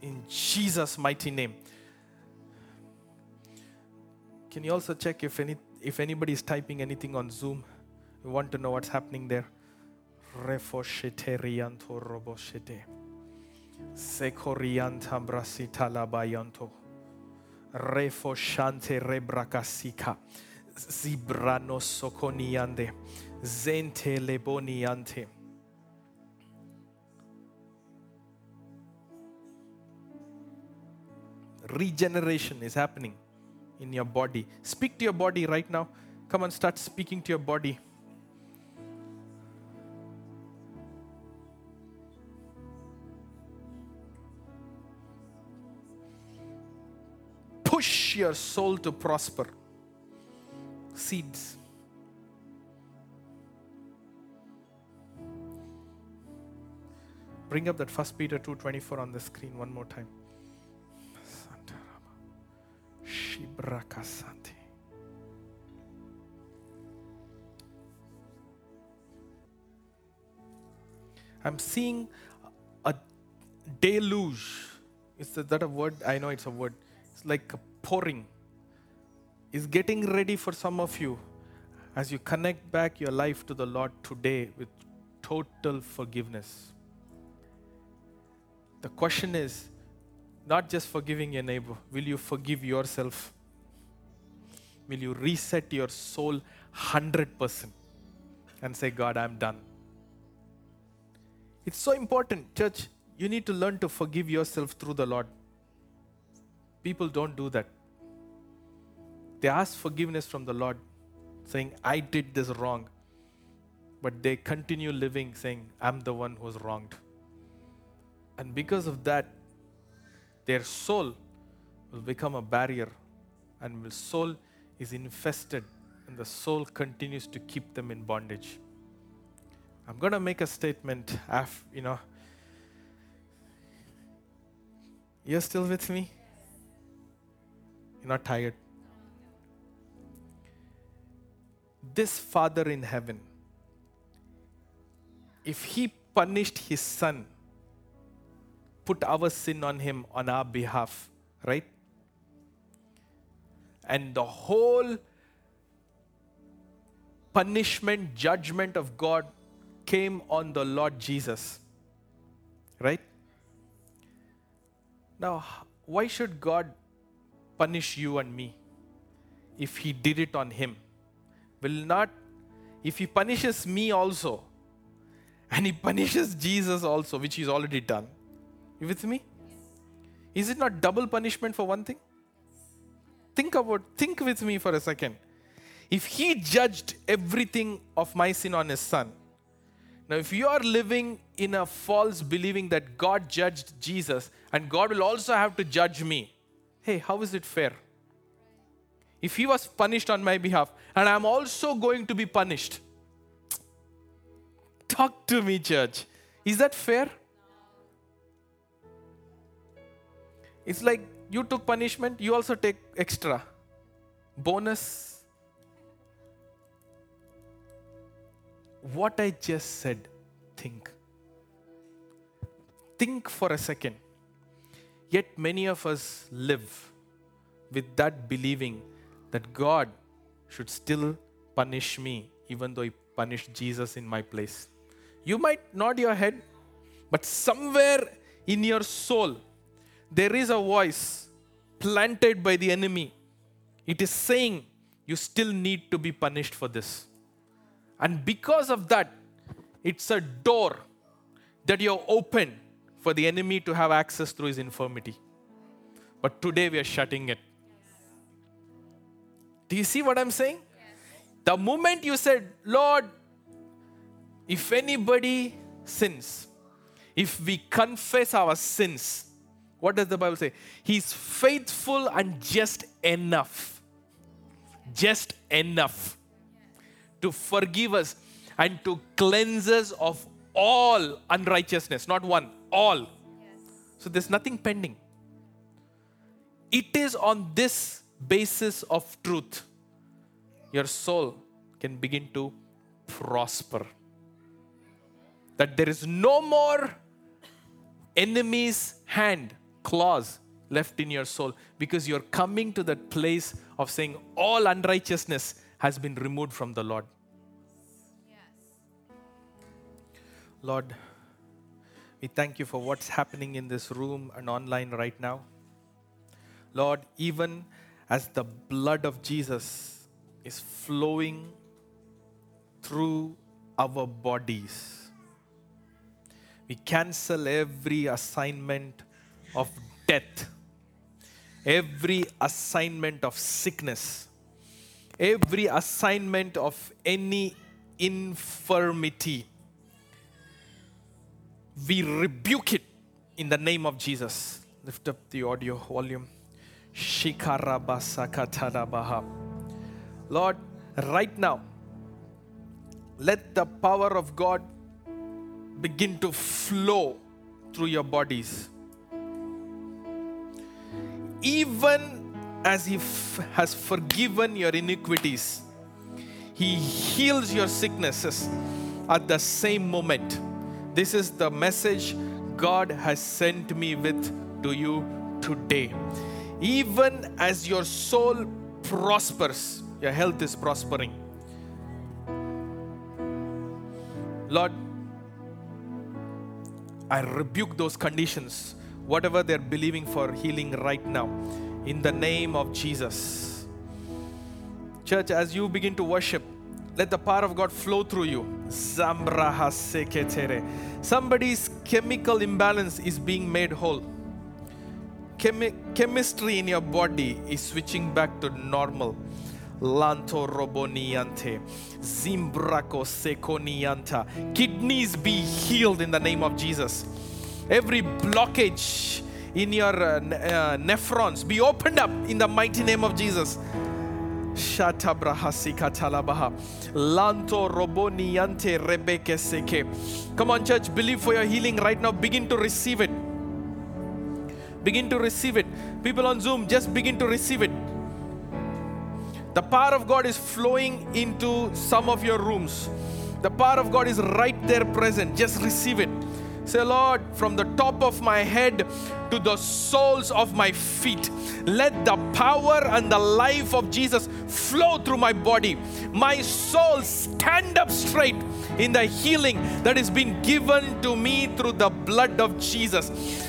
in Jesus' mighty name. Can you also check if any if anybody is typing anything on Zoom? We want to know what's happening there. Brasita labayanto. Refo shante rebrakasika. Zibrano sokoniande. Zente leboniante. Regeneration is happening in your body. Speak to your body right now. Come on, start speaking to your body. Your soul to prosper. Seeds. Bring up that first Peter 2:24 on the screen one more time. Santarama. Shibrakasante. I'm seeing a deluge. Is that a word? I know it's a word. It's like a pouring. Is getting ready for some of you as you connect back your life to the Lord today with total forgiveness. The question is not just forgiving your neighbor, will you forgive yourself? Will you reset your soul 100% and say, God, I'm done? It's so important, church. You need to learn to forgive yourself through the Lord. People don't do that. They ask forgiveness from the Lord, saying, I did this wrong. But they continue living saying, I'm the one who's wronged. And because of that, their soul will become a barrier and the soul is infested and the soul continues to keep them in bondage. I'm going to make a statement, af- you know. You're still with me? You're not tired? This Father in heaven, if He punished His Son, put our sin on Him on our behalf, right? And the whole punishment, judgment of God came on the Lord Jesus, right? Now, why should God punish you and me if He did it on Him? Will not, if He punishes me also, and He punishes Jesus also, which He's already done. You with me? Is it not double punishment for one thing? Think about, think with me for a second. If He judged everything of my sin on His Son, now, if you are living in a false believing that God judged Jesus and God will also have to judge me, hey, how is it fair? If He was punished on my behalf and I'm also going to be punished, *tsk* talk to me, church. Is that fair? It's like you took punishment, you also take extra. Bonus what I just said, think. Think for a second. Yet many of us live with that believing that God should still punish me, even though He punished Jesus in my place. You might nod your head, but somewhere in your soul, there is a voice planted by the enemy. It is saying, You still need to be punished for this. And because of that, it's a door that you're open for the enemy to have access through his infirmity. But today we are shutting it. Do you see what I'm saying? The moment you said, Lord, if anybody sins, if we confess our sins, what does the Bible say? He's faithful and just enough. Just enough to forgive us and to cleanse us of all unrighteousness, not one, all. So there's nothing pending. It is on this basis of truth your soul can begin to prosper. That there is no more enemy's hand, claws left in your soul because you're coming to that place of saying all unrighteousness has been removed from the Lord. Yes. Lord, we thank you for what's happening in this room and online right now. Lord, even as the blood of Jesus is flowing through our bodies, we cancel every assignment of death, every assignment of sickness, every assignment of any infirmity we rebuke it in the name of Jesus. Lift up the audio volume. Lord, right now, let the power of God begin to flow through your bodies. Even as He f- has forgiven your iniquities, He heals your sicknesses at the same moment. This is the message God has sent me with to you today. Even as your soul prospers, your health is prospering. Lord, I rebuke those conditions, whatever they're believing for healing right now, in the name of Jesus. Church, as you begin to worship, let the power of God flow through you. Somebody's chemical imbalance is being made whole. Chemi- chemistry in your body is switching back to normal. Lanto roboniante, zimbraco seconianta. Kidneys be healed in the name of Jesus. every blockage in your uh, uh, nephrons be opened up in the mighty name of Jesus. Lanto roboniante rebeke seke. Come on, church, believe for your healing right now. Begin to receive it. Begin to receive it. People on Zoom, just begin to receive it. The power of God is flowing into some of your rooms. The power of God is right there present. Just receive it. Say, Lord, from the top of my head to the soles of my feet, let the power and the life of Jesus flow through my body. My soul stand up straight in the healing that is being given to me through the blood of Jesus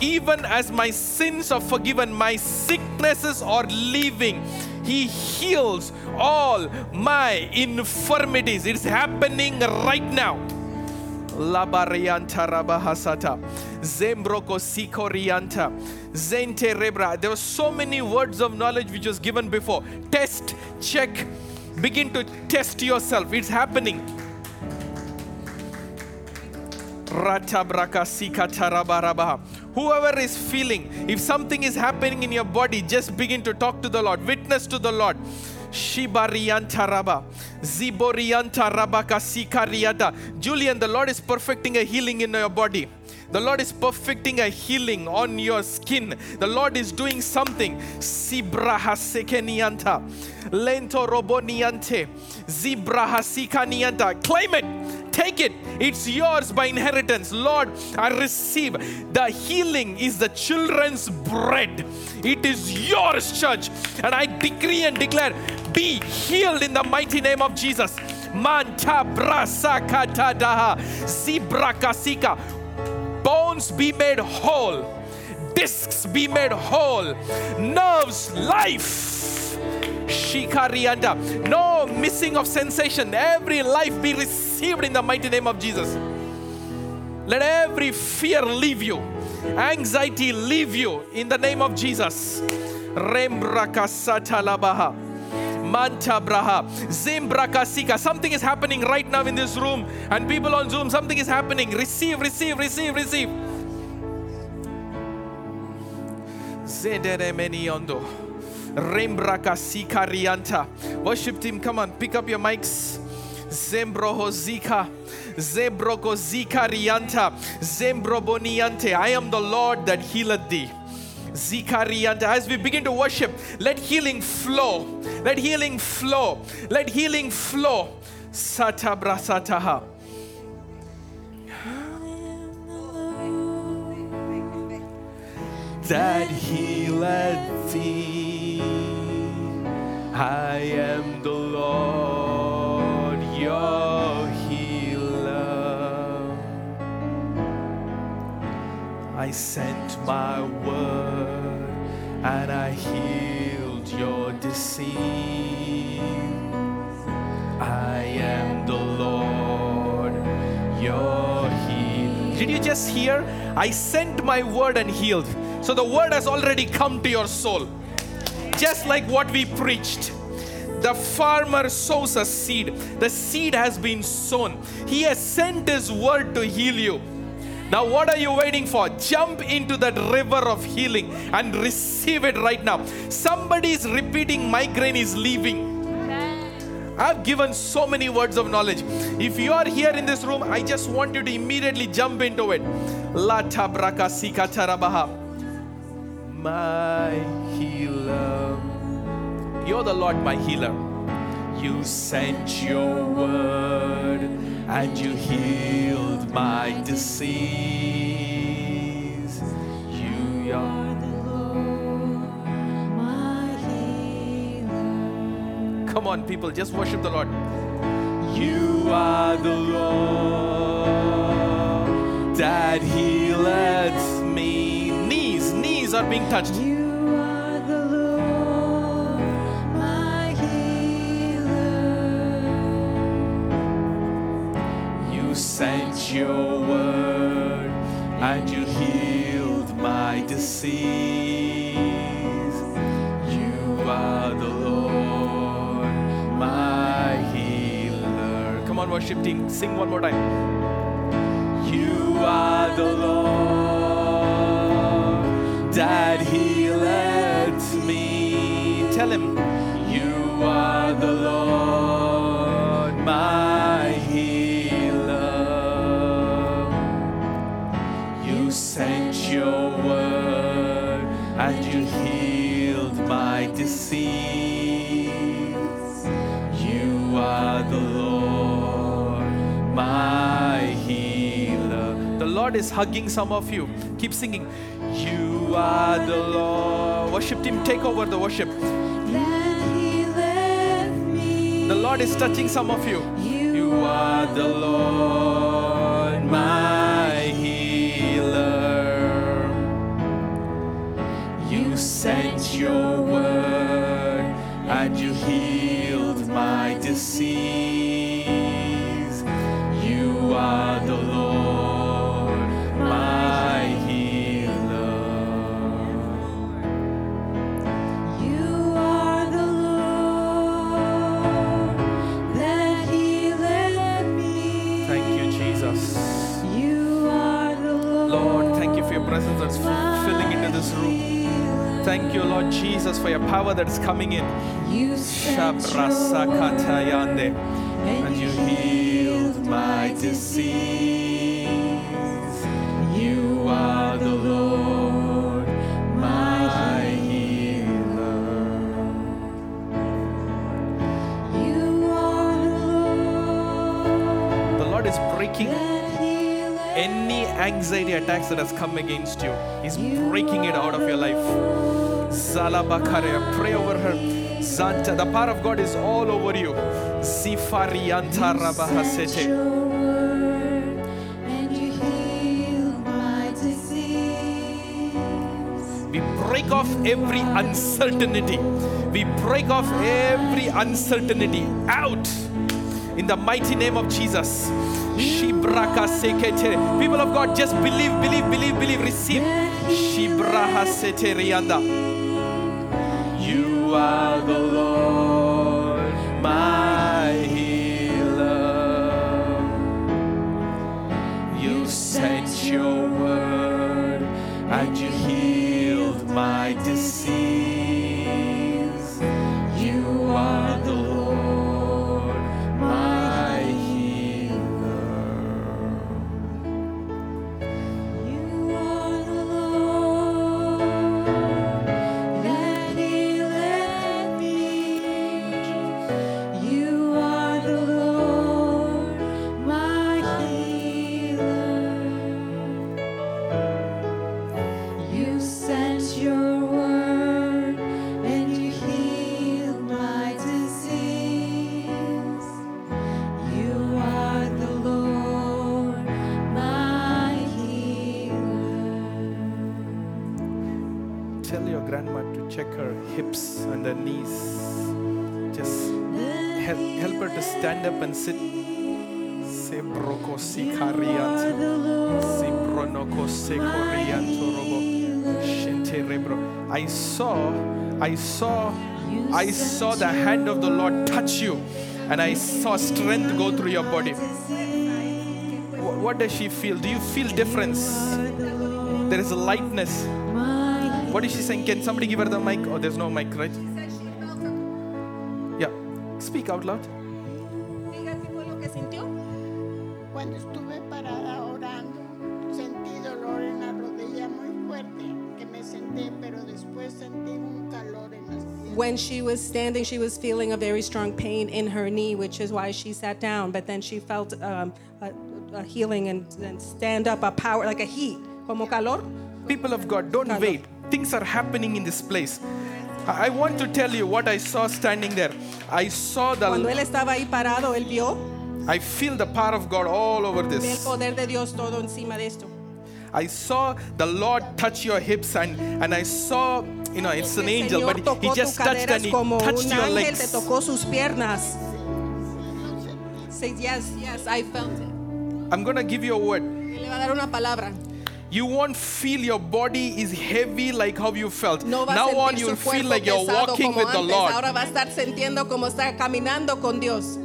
even as my sins are forgiven, my sicknesses are leaving. He heals all my infirmities. It's happening right now. Zembroko. Zente rebra. There were so many words of knowledge which was given before. Test, check, begin to test yourself. It's happening. Ratabrakasikatarabaraba. Whoever is feeling, if something is happening in your body, just begin to talk to the Lord, witness to the Lord. Shibariyantaraba, Ziboriyantarabakasikariata. Julian, the Lord is perfecting a healing in your body. The Lord is perfecting a healing on your skin. The Lord is doing something. Sibrahasekenianta, Lento roboniante, Zibrahasikanianta. Claim it. Take it. It's yours by inheritance. Lord, I receive. The healing is the children's bread. It is yours, church. And I decree and declare be healed in the mighty name of Jesus. Manta brasa katadaha zibrakasika. Bones be made whole. Discs be made whole. Nerves, life. Shikarianda. No missing of sensation. Every life be received in the mighty name of Jesus. Let every fear leave you, anxiety leave you in the name of Jesus. Rembrakasatalabaha. Manta braha, Zimbrakasika. Something is happening right now in this room, and people on Zoom, something is happening. Receive, receive, receive, receive. Zederemeniondo. Rembraka rianta. Worship team, come on, pick up your mics. Zembrohozika, Zebrokozika rianta, Zembroboniante. I am the Lord that healeth thee. Zikarianta. As we begin to worship, let healing flow. Let healing flow. Let healing flow. Satabrasataha. that healeth thee. I am the Lord your I sent my word and I healed your disease. I am the Lord your healer. Did you just hear? I sent my word and healed. So the word has already come to your soul. Just like what we preached. The farmer sows a seed. The seed has been sown. He has sent his word to heal you. Now, what are you waiting for? Jump into that river of healing and receive it right now. Somebody is repeating migraine is leaving. I've given so many words of knowledge. If you are here in this room, I just want you to immediately jump into it. La tabraka sikatarabaha. My healer. You're the Lord, my healer. You sent your word and you healed my disease. You are. The Lord, my healer. Come on, people, just worship the Lord. You are the Lord that healeth me. Knees, knees are being touched. Sent your word and you healed my disease. You are the Lord, my healer. Come on, worship team, sing one more time. You are the Lord Is hugging some of you. Keep singing. You are the Lord. Worship team, take over the worship. The Lord is touching some of you. You are the Lord, my healer. You sent your word and you healed my disease. Thank you,
Lord
Jesus, for your power that's coming in.
You
Shabrasakatayande. And you healed my disease. You are the Lord, my healer.
You are the Lord
The Lord is breaking
that
any anxiety attacks that has come against you. He's breaking it out of your life. Zalabakare, pray over her. Zanta, the power of God is all over you. Zifarianta
sent
rabahasete.
your word and you healed my disease.
We break off every uncertainty. We break off every uncertainty out in the mighty name of Jesus. Shibraka sekete. People of God, just believe, believe, believe, believe, receive. Shibraha sete rianda. You are the Lord, hips and her knees. Just help, help her to stand up and sit. Sebroko sikariant. Sibronoko sekorianto robo. Shente rebro. I saw, I saw, I saw the hand of the Lord touch you, and I saw strength go through your body. What does she feel? Do you feel difference? There is a lightness. What is she saying? Can somebody give her the mic? Oh, there's no mic, right? Yeah. Speak out loud.
Diga qué fue lo que sintió.
Cuando estuve parada orando, sentí dolor en la rodilla muy fuerte, que me senté, pero después sentí un calor en las.
When she was standing, she was feeling a very strong pain in her knee, which is why she sat down. But then she felt um, a, a healing and, and stand up, a power, like a heat, como calor.
People of God, don't
Hello.
wait. Things are happening in this place. I want to tell you what I saw standing there. I saw
Cuando él
the,
estaba ahí parado, él vio
I feel the power of God all over
ve el
this.
poder de Dios todo encima de esto.
I saw the Lord touch your hips and, and I saw, you know, it's an
El
angel,
Señor
but he
tocó
just
tus
touched and he
como
touched
un
your
ángel te
legs.
tocó sus piernas. Say yes, yes, I felt it.
I'm going to give you a word.
Le va a dar una palabra.
You won't feel your body is heavy like how you felt.
No
now on, you'll feel like you're walking with the. Lord.
Ahora va a estar sintiendo como está caminando con Dios.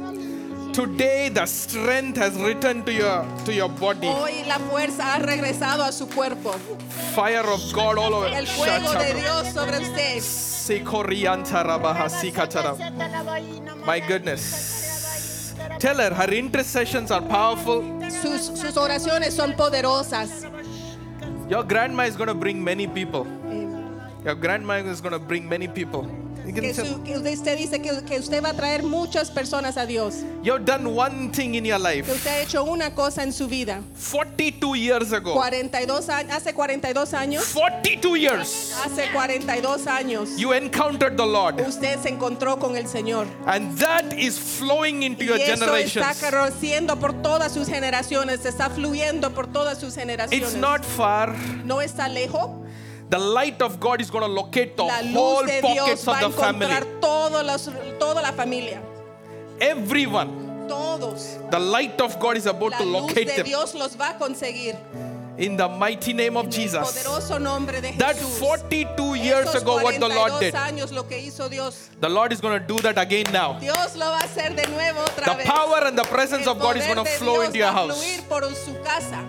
Today, the strength has returned to your to your body.
Hoy la fuerza ha regresado a su cuerpo.
Fire of God all over.
El fuego de. Dios sobre usted.
sekorianta rabaha sikatara. My goodness. Tell her her intercessions are powerful.
Sus, sus oraciones son poderosas.
Your grandma is going to bring many people. Your grandma is going to bring many people.
Que, su- que usted dice que, que usted va a traer muchas personas a Dios.
You've done one thing in your
Que
life.
usted ha hecho una cosa en su vida.
42 years ago.
42 años, hace 42 años,
42 years.
hace 42 años,
You encountered the Lord.
usted se encontró con el Señor.
And that is flowing into
Y
your
eso está creciendo por todas sus generaciones, está fluyendo por todas sus generaciones.
It's not far.
no está lejos.
The light of God is going to locate the
La
whole
de
pockets
Dios va a
of the family.
todos los- toda la familia.
Everyone.
Todos.
The light of God is about
La
to
luz
locate
de
them.
Dios los va a conseguir.
In the mighty name of
En el
Jesus.
poderoso nombre de
That
Jesús.
42 years
Esos
ago, what the Lord
42
did,
años lo que hizo Dios.
the Lord is going to do that again now.
Dios lo va a hacer de nuevo otra
The
vez.
power and the presence
El
of God is
poder
going to
de
flow
Dios
into your
va a
house.
fluir por su casa.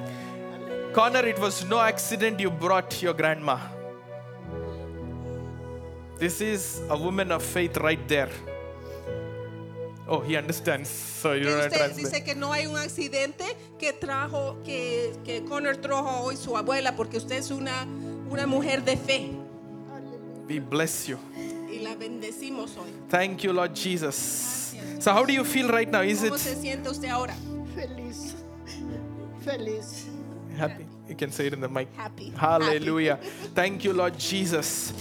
Connor, it was no accident you brought your grandma. This is a woman of faith right there. Oh, he understands. So you
Que
don't have
usted dice que no hay un accidente que trajo que, que Connor trajo hoy su abuela porque usted es una una mujer de fe
We bless you.
y la bendecimos hoy.
Thank you, Lord Jesus. So, how do you feel right now? Is
¿Cómo
it
se siente usted ahora?
Feliz, feliz.
Happy? You can say it in the mic.
Happy.
Hallelujah. Thank you, Lord Jesus.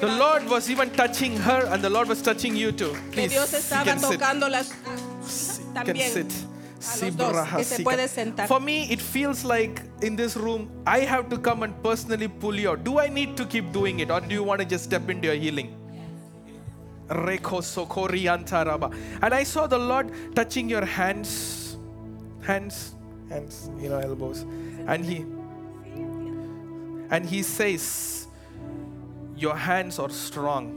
The Lord was even touching her, and the Lord was touching you too. Please,
Dios
you
estaba
can sit.
las ah,
You can sit.
a los que se puede sentar.
For me, it feels like in this room, I have to come and personally pull you out. Do I need to keep doing it, or do you want to just step into your healing? Reko sokori antaraba. And I saw the Lord touching your hands, hands, hands, you know, elbows, and He, and He says, "Your hands are strong.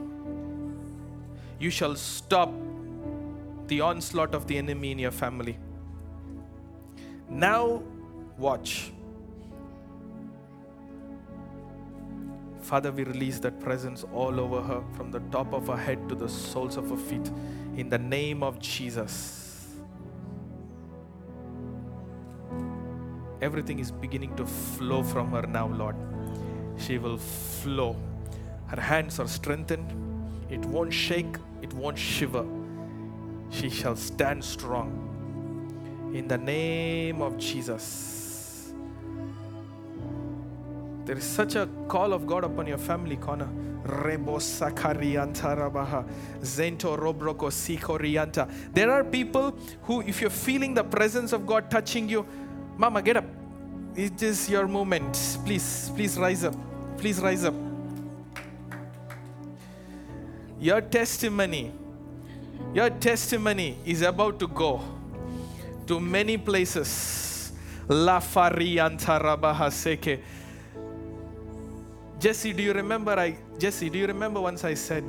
You shall stop the onslaught of the enemy in your family." Now, watch. Father, we release that presence all over her from the top of her head to the soles of her feet in the name of Jesus. Everything is beginning to flow from her now, Lord. She will flow. Her hands are strengthened. It won't shake, it won't shiver. She shall stand strong. In the name of Jesus. There is such a call of God upon your family, Connor. Rebo sakarianta rabaha. Zento robroko sikorianta. There are people who, if you're feeling the presence of God touching you, Mama, get up. It is your moment. Please, please rise up. Please rise up. Your testimony, your testimony is about to go to many places. La seke. Jesse, do you remember I Jesse, do you remember once I said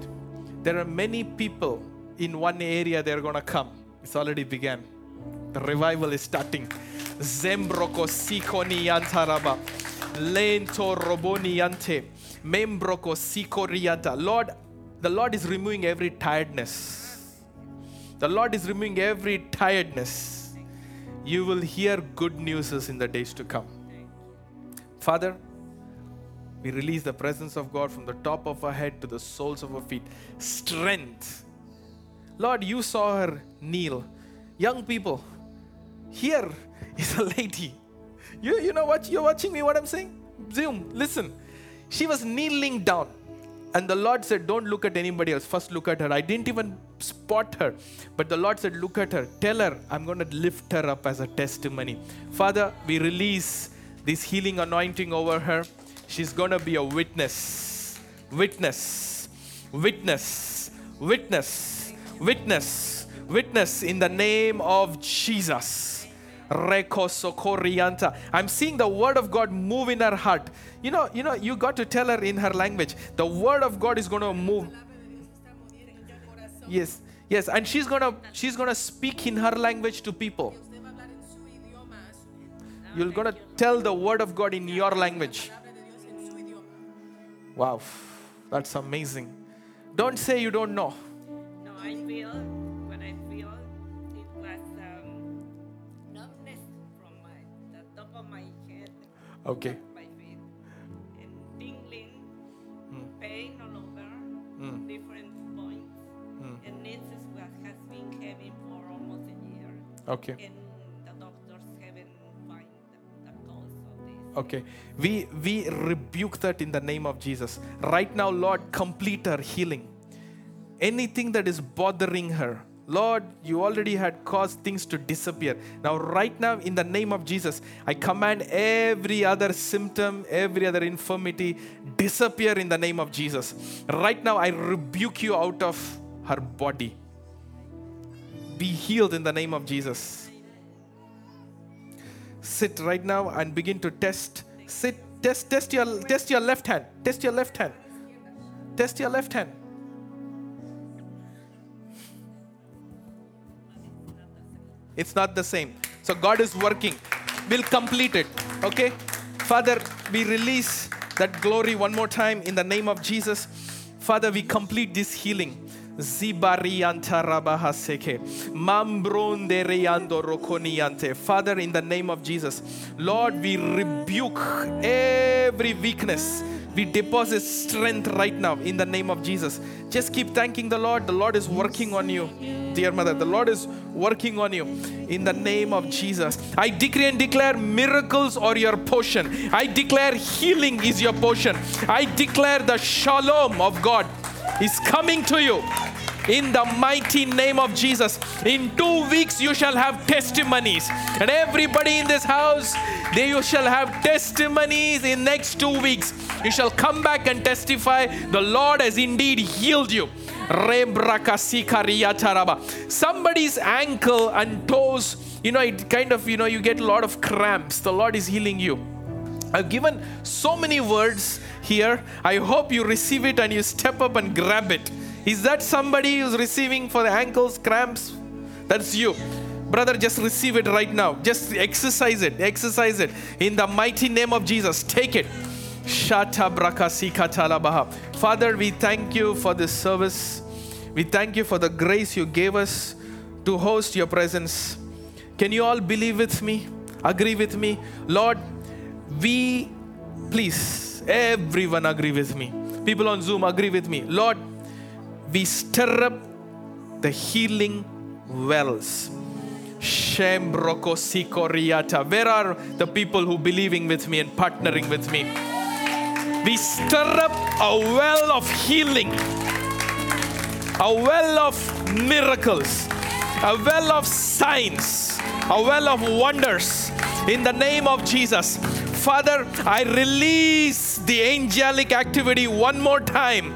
there are many people in one area they're gonna come? It's already began. The revival is starting. Zembroko sikoni yantaraba. Lento roboni yante. Membroko sikorianta. Lord, the Lord is removing every tiredness. The Lord is removing every tiredness. You will hear good news in the days to come. Father, we release the presence of God from the top of our head to the soles of our feet. Strength. Lord, you saw her kneel. Young people, here is a lady. You, you know what? You're watching me, what I'm saying? Zoom, listen. She was kneeling down. And the Lord said, Don't look at anybody else. First, look at her. I didn't even spot her. But the Lord said, Look at her. Tell her, I'm going to lift her up as a testimony. Father, we release this healing anointing over her. She's going to be a witness. Witness. Witness. Witness. Witness. Witness in the name of Jesus. Reko sokorianta. I'm seeing the word of God move in her heart. You know, you know, you got to tell her in her language. The word of God is going to move. Yes, yes, and she's gonna she's gonna speak in her language to people. You're gonna tell the word of God in your language. Wow, that's amazing. Don't say you don't know.
No, I feel
Okay.
my feet, and tingling, pain all over,
Mm.
different points, and this is what has been having for almost a year,
Okay.
and the doctors haven't find the, the cause of this.
Okay. We we rebuke that in the name of Jesus. Right now, Lord, complete her healing. Anything that is bothering her, Lord, you already had caused things to disappear. Now, right now, in the name of Jesus, I command every other symptom, every other infirmity disappear in the name of Jesus. Right now, I rebuke you out of her body. Be healed in the name of Jesus sit right now and begin to test sit test test your test your left hand test your left hand test your left hand it's not the same so god is working we'll complete it okay father we release that glory one more time in the name of jesus father we complete this healing. Father, in the name of Jesus, Lord, we rebuke every weakness. We deposit strength right now in the name of Jesus. Just keep thanking the Lord. The Lord is working on you, dear mother. The Lord is working on you in the name of Jesus. I decree and declare miracles are your portion. I declare healing is your portion. I declare the shalom of God is coming to you in the mighty name of Jesus. In two weeks, you shall have testimonies, and everybody in this house, they you shall have testimonies in next two weeks. You shall come back and testify. The Lord has indeed healed you. Somebody's ankle and toes, you know, it kind of, you know, you get a lot of cramps. The Lord is healing you. I've given so many words here. I hope you receive it and you step up and grab it. Is that somebody who's receiving for the ankles, cramps? That's you. Brother, just receive it right now. Just exercise it. Exercise it. In the mighty name of Jesus, take it. Shata. Father, we thank you for this service. We thank you for the grace you gave us to host your presence. Can you all believe with me? Agree with me? Lord, we, please, everyone agree with me. People on Zoom, agree with me. Lord, we stir up the healing wells. Where are the people who believing with me and partnering with me? We stir up a well of healing, a well of miracles, a well of signs, a well of wonders in the name of Jesus. Father, I release the angelic activity one more time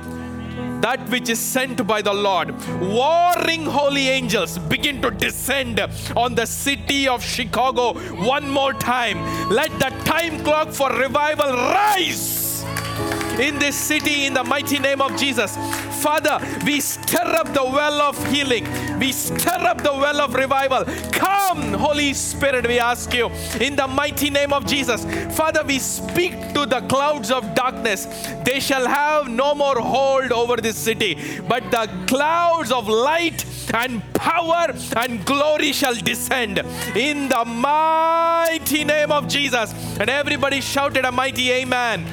that which is sent by the Lord. Warring holy angels begin to descend on the city of Chicago one more time. Let the time clock for revival rise in this city in the mighty name of Jesus. Father, we stir up the well of healing. We stir up the well of revival. Come, Holy Spirit, we ask you in the mighty name of Jesus. Father, we speak to the clouds of darkness. They shall have no more hold over this city, but the clouds of light and power and glory shall descend in the mighty name of Jesus. And everybody shouted a mighty amen.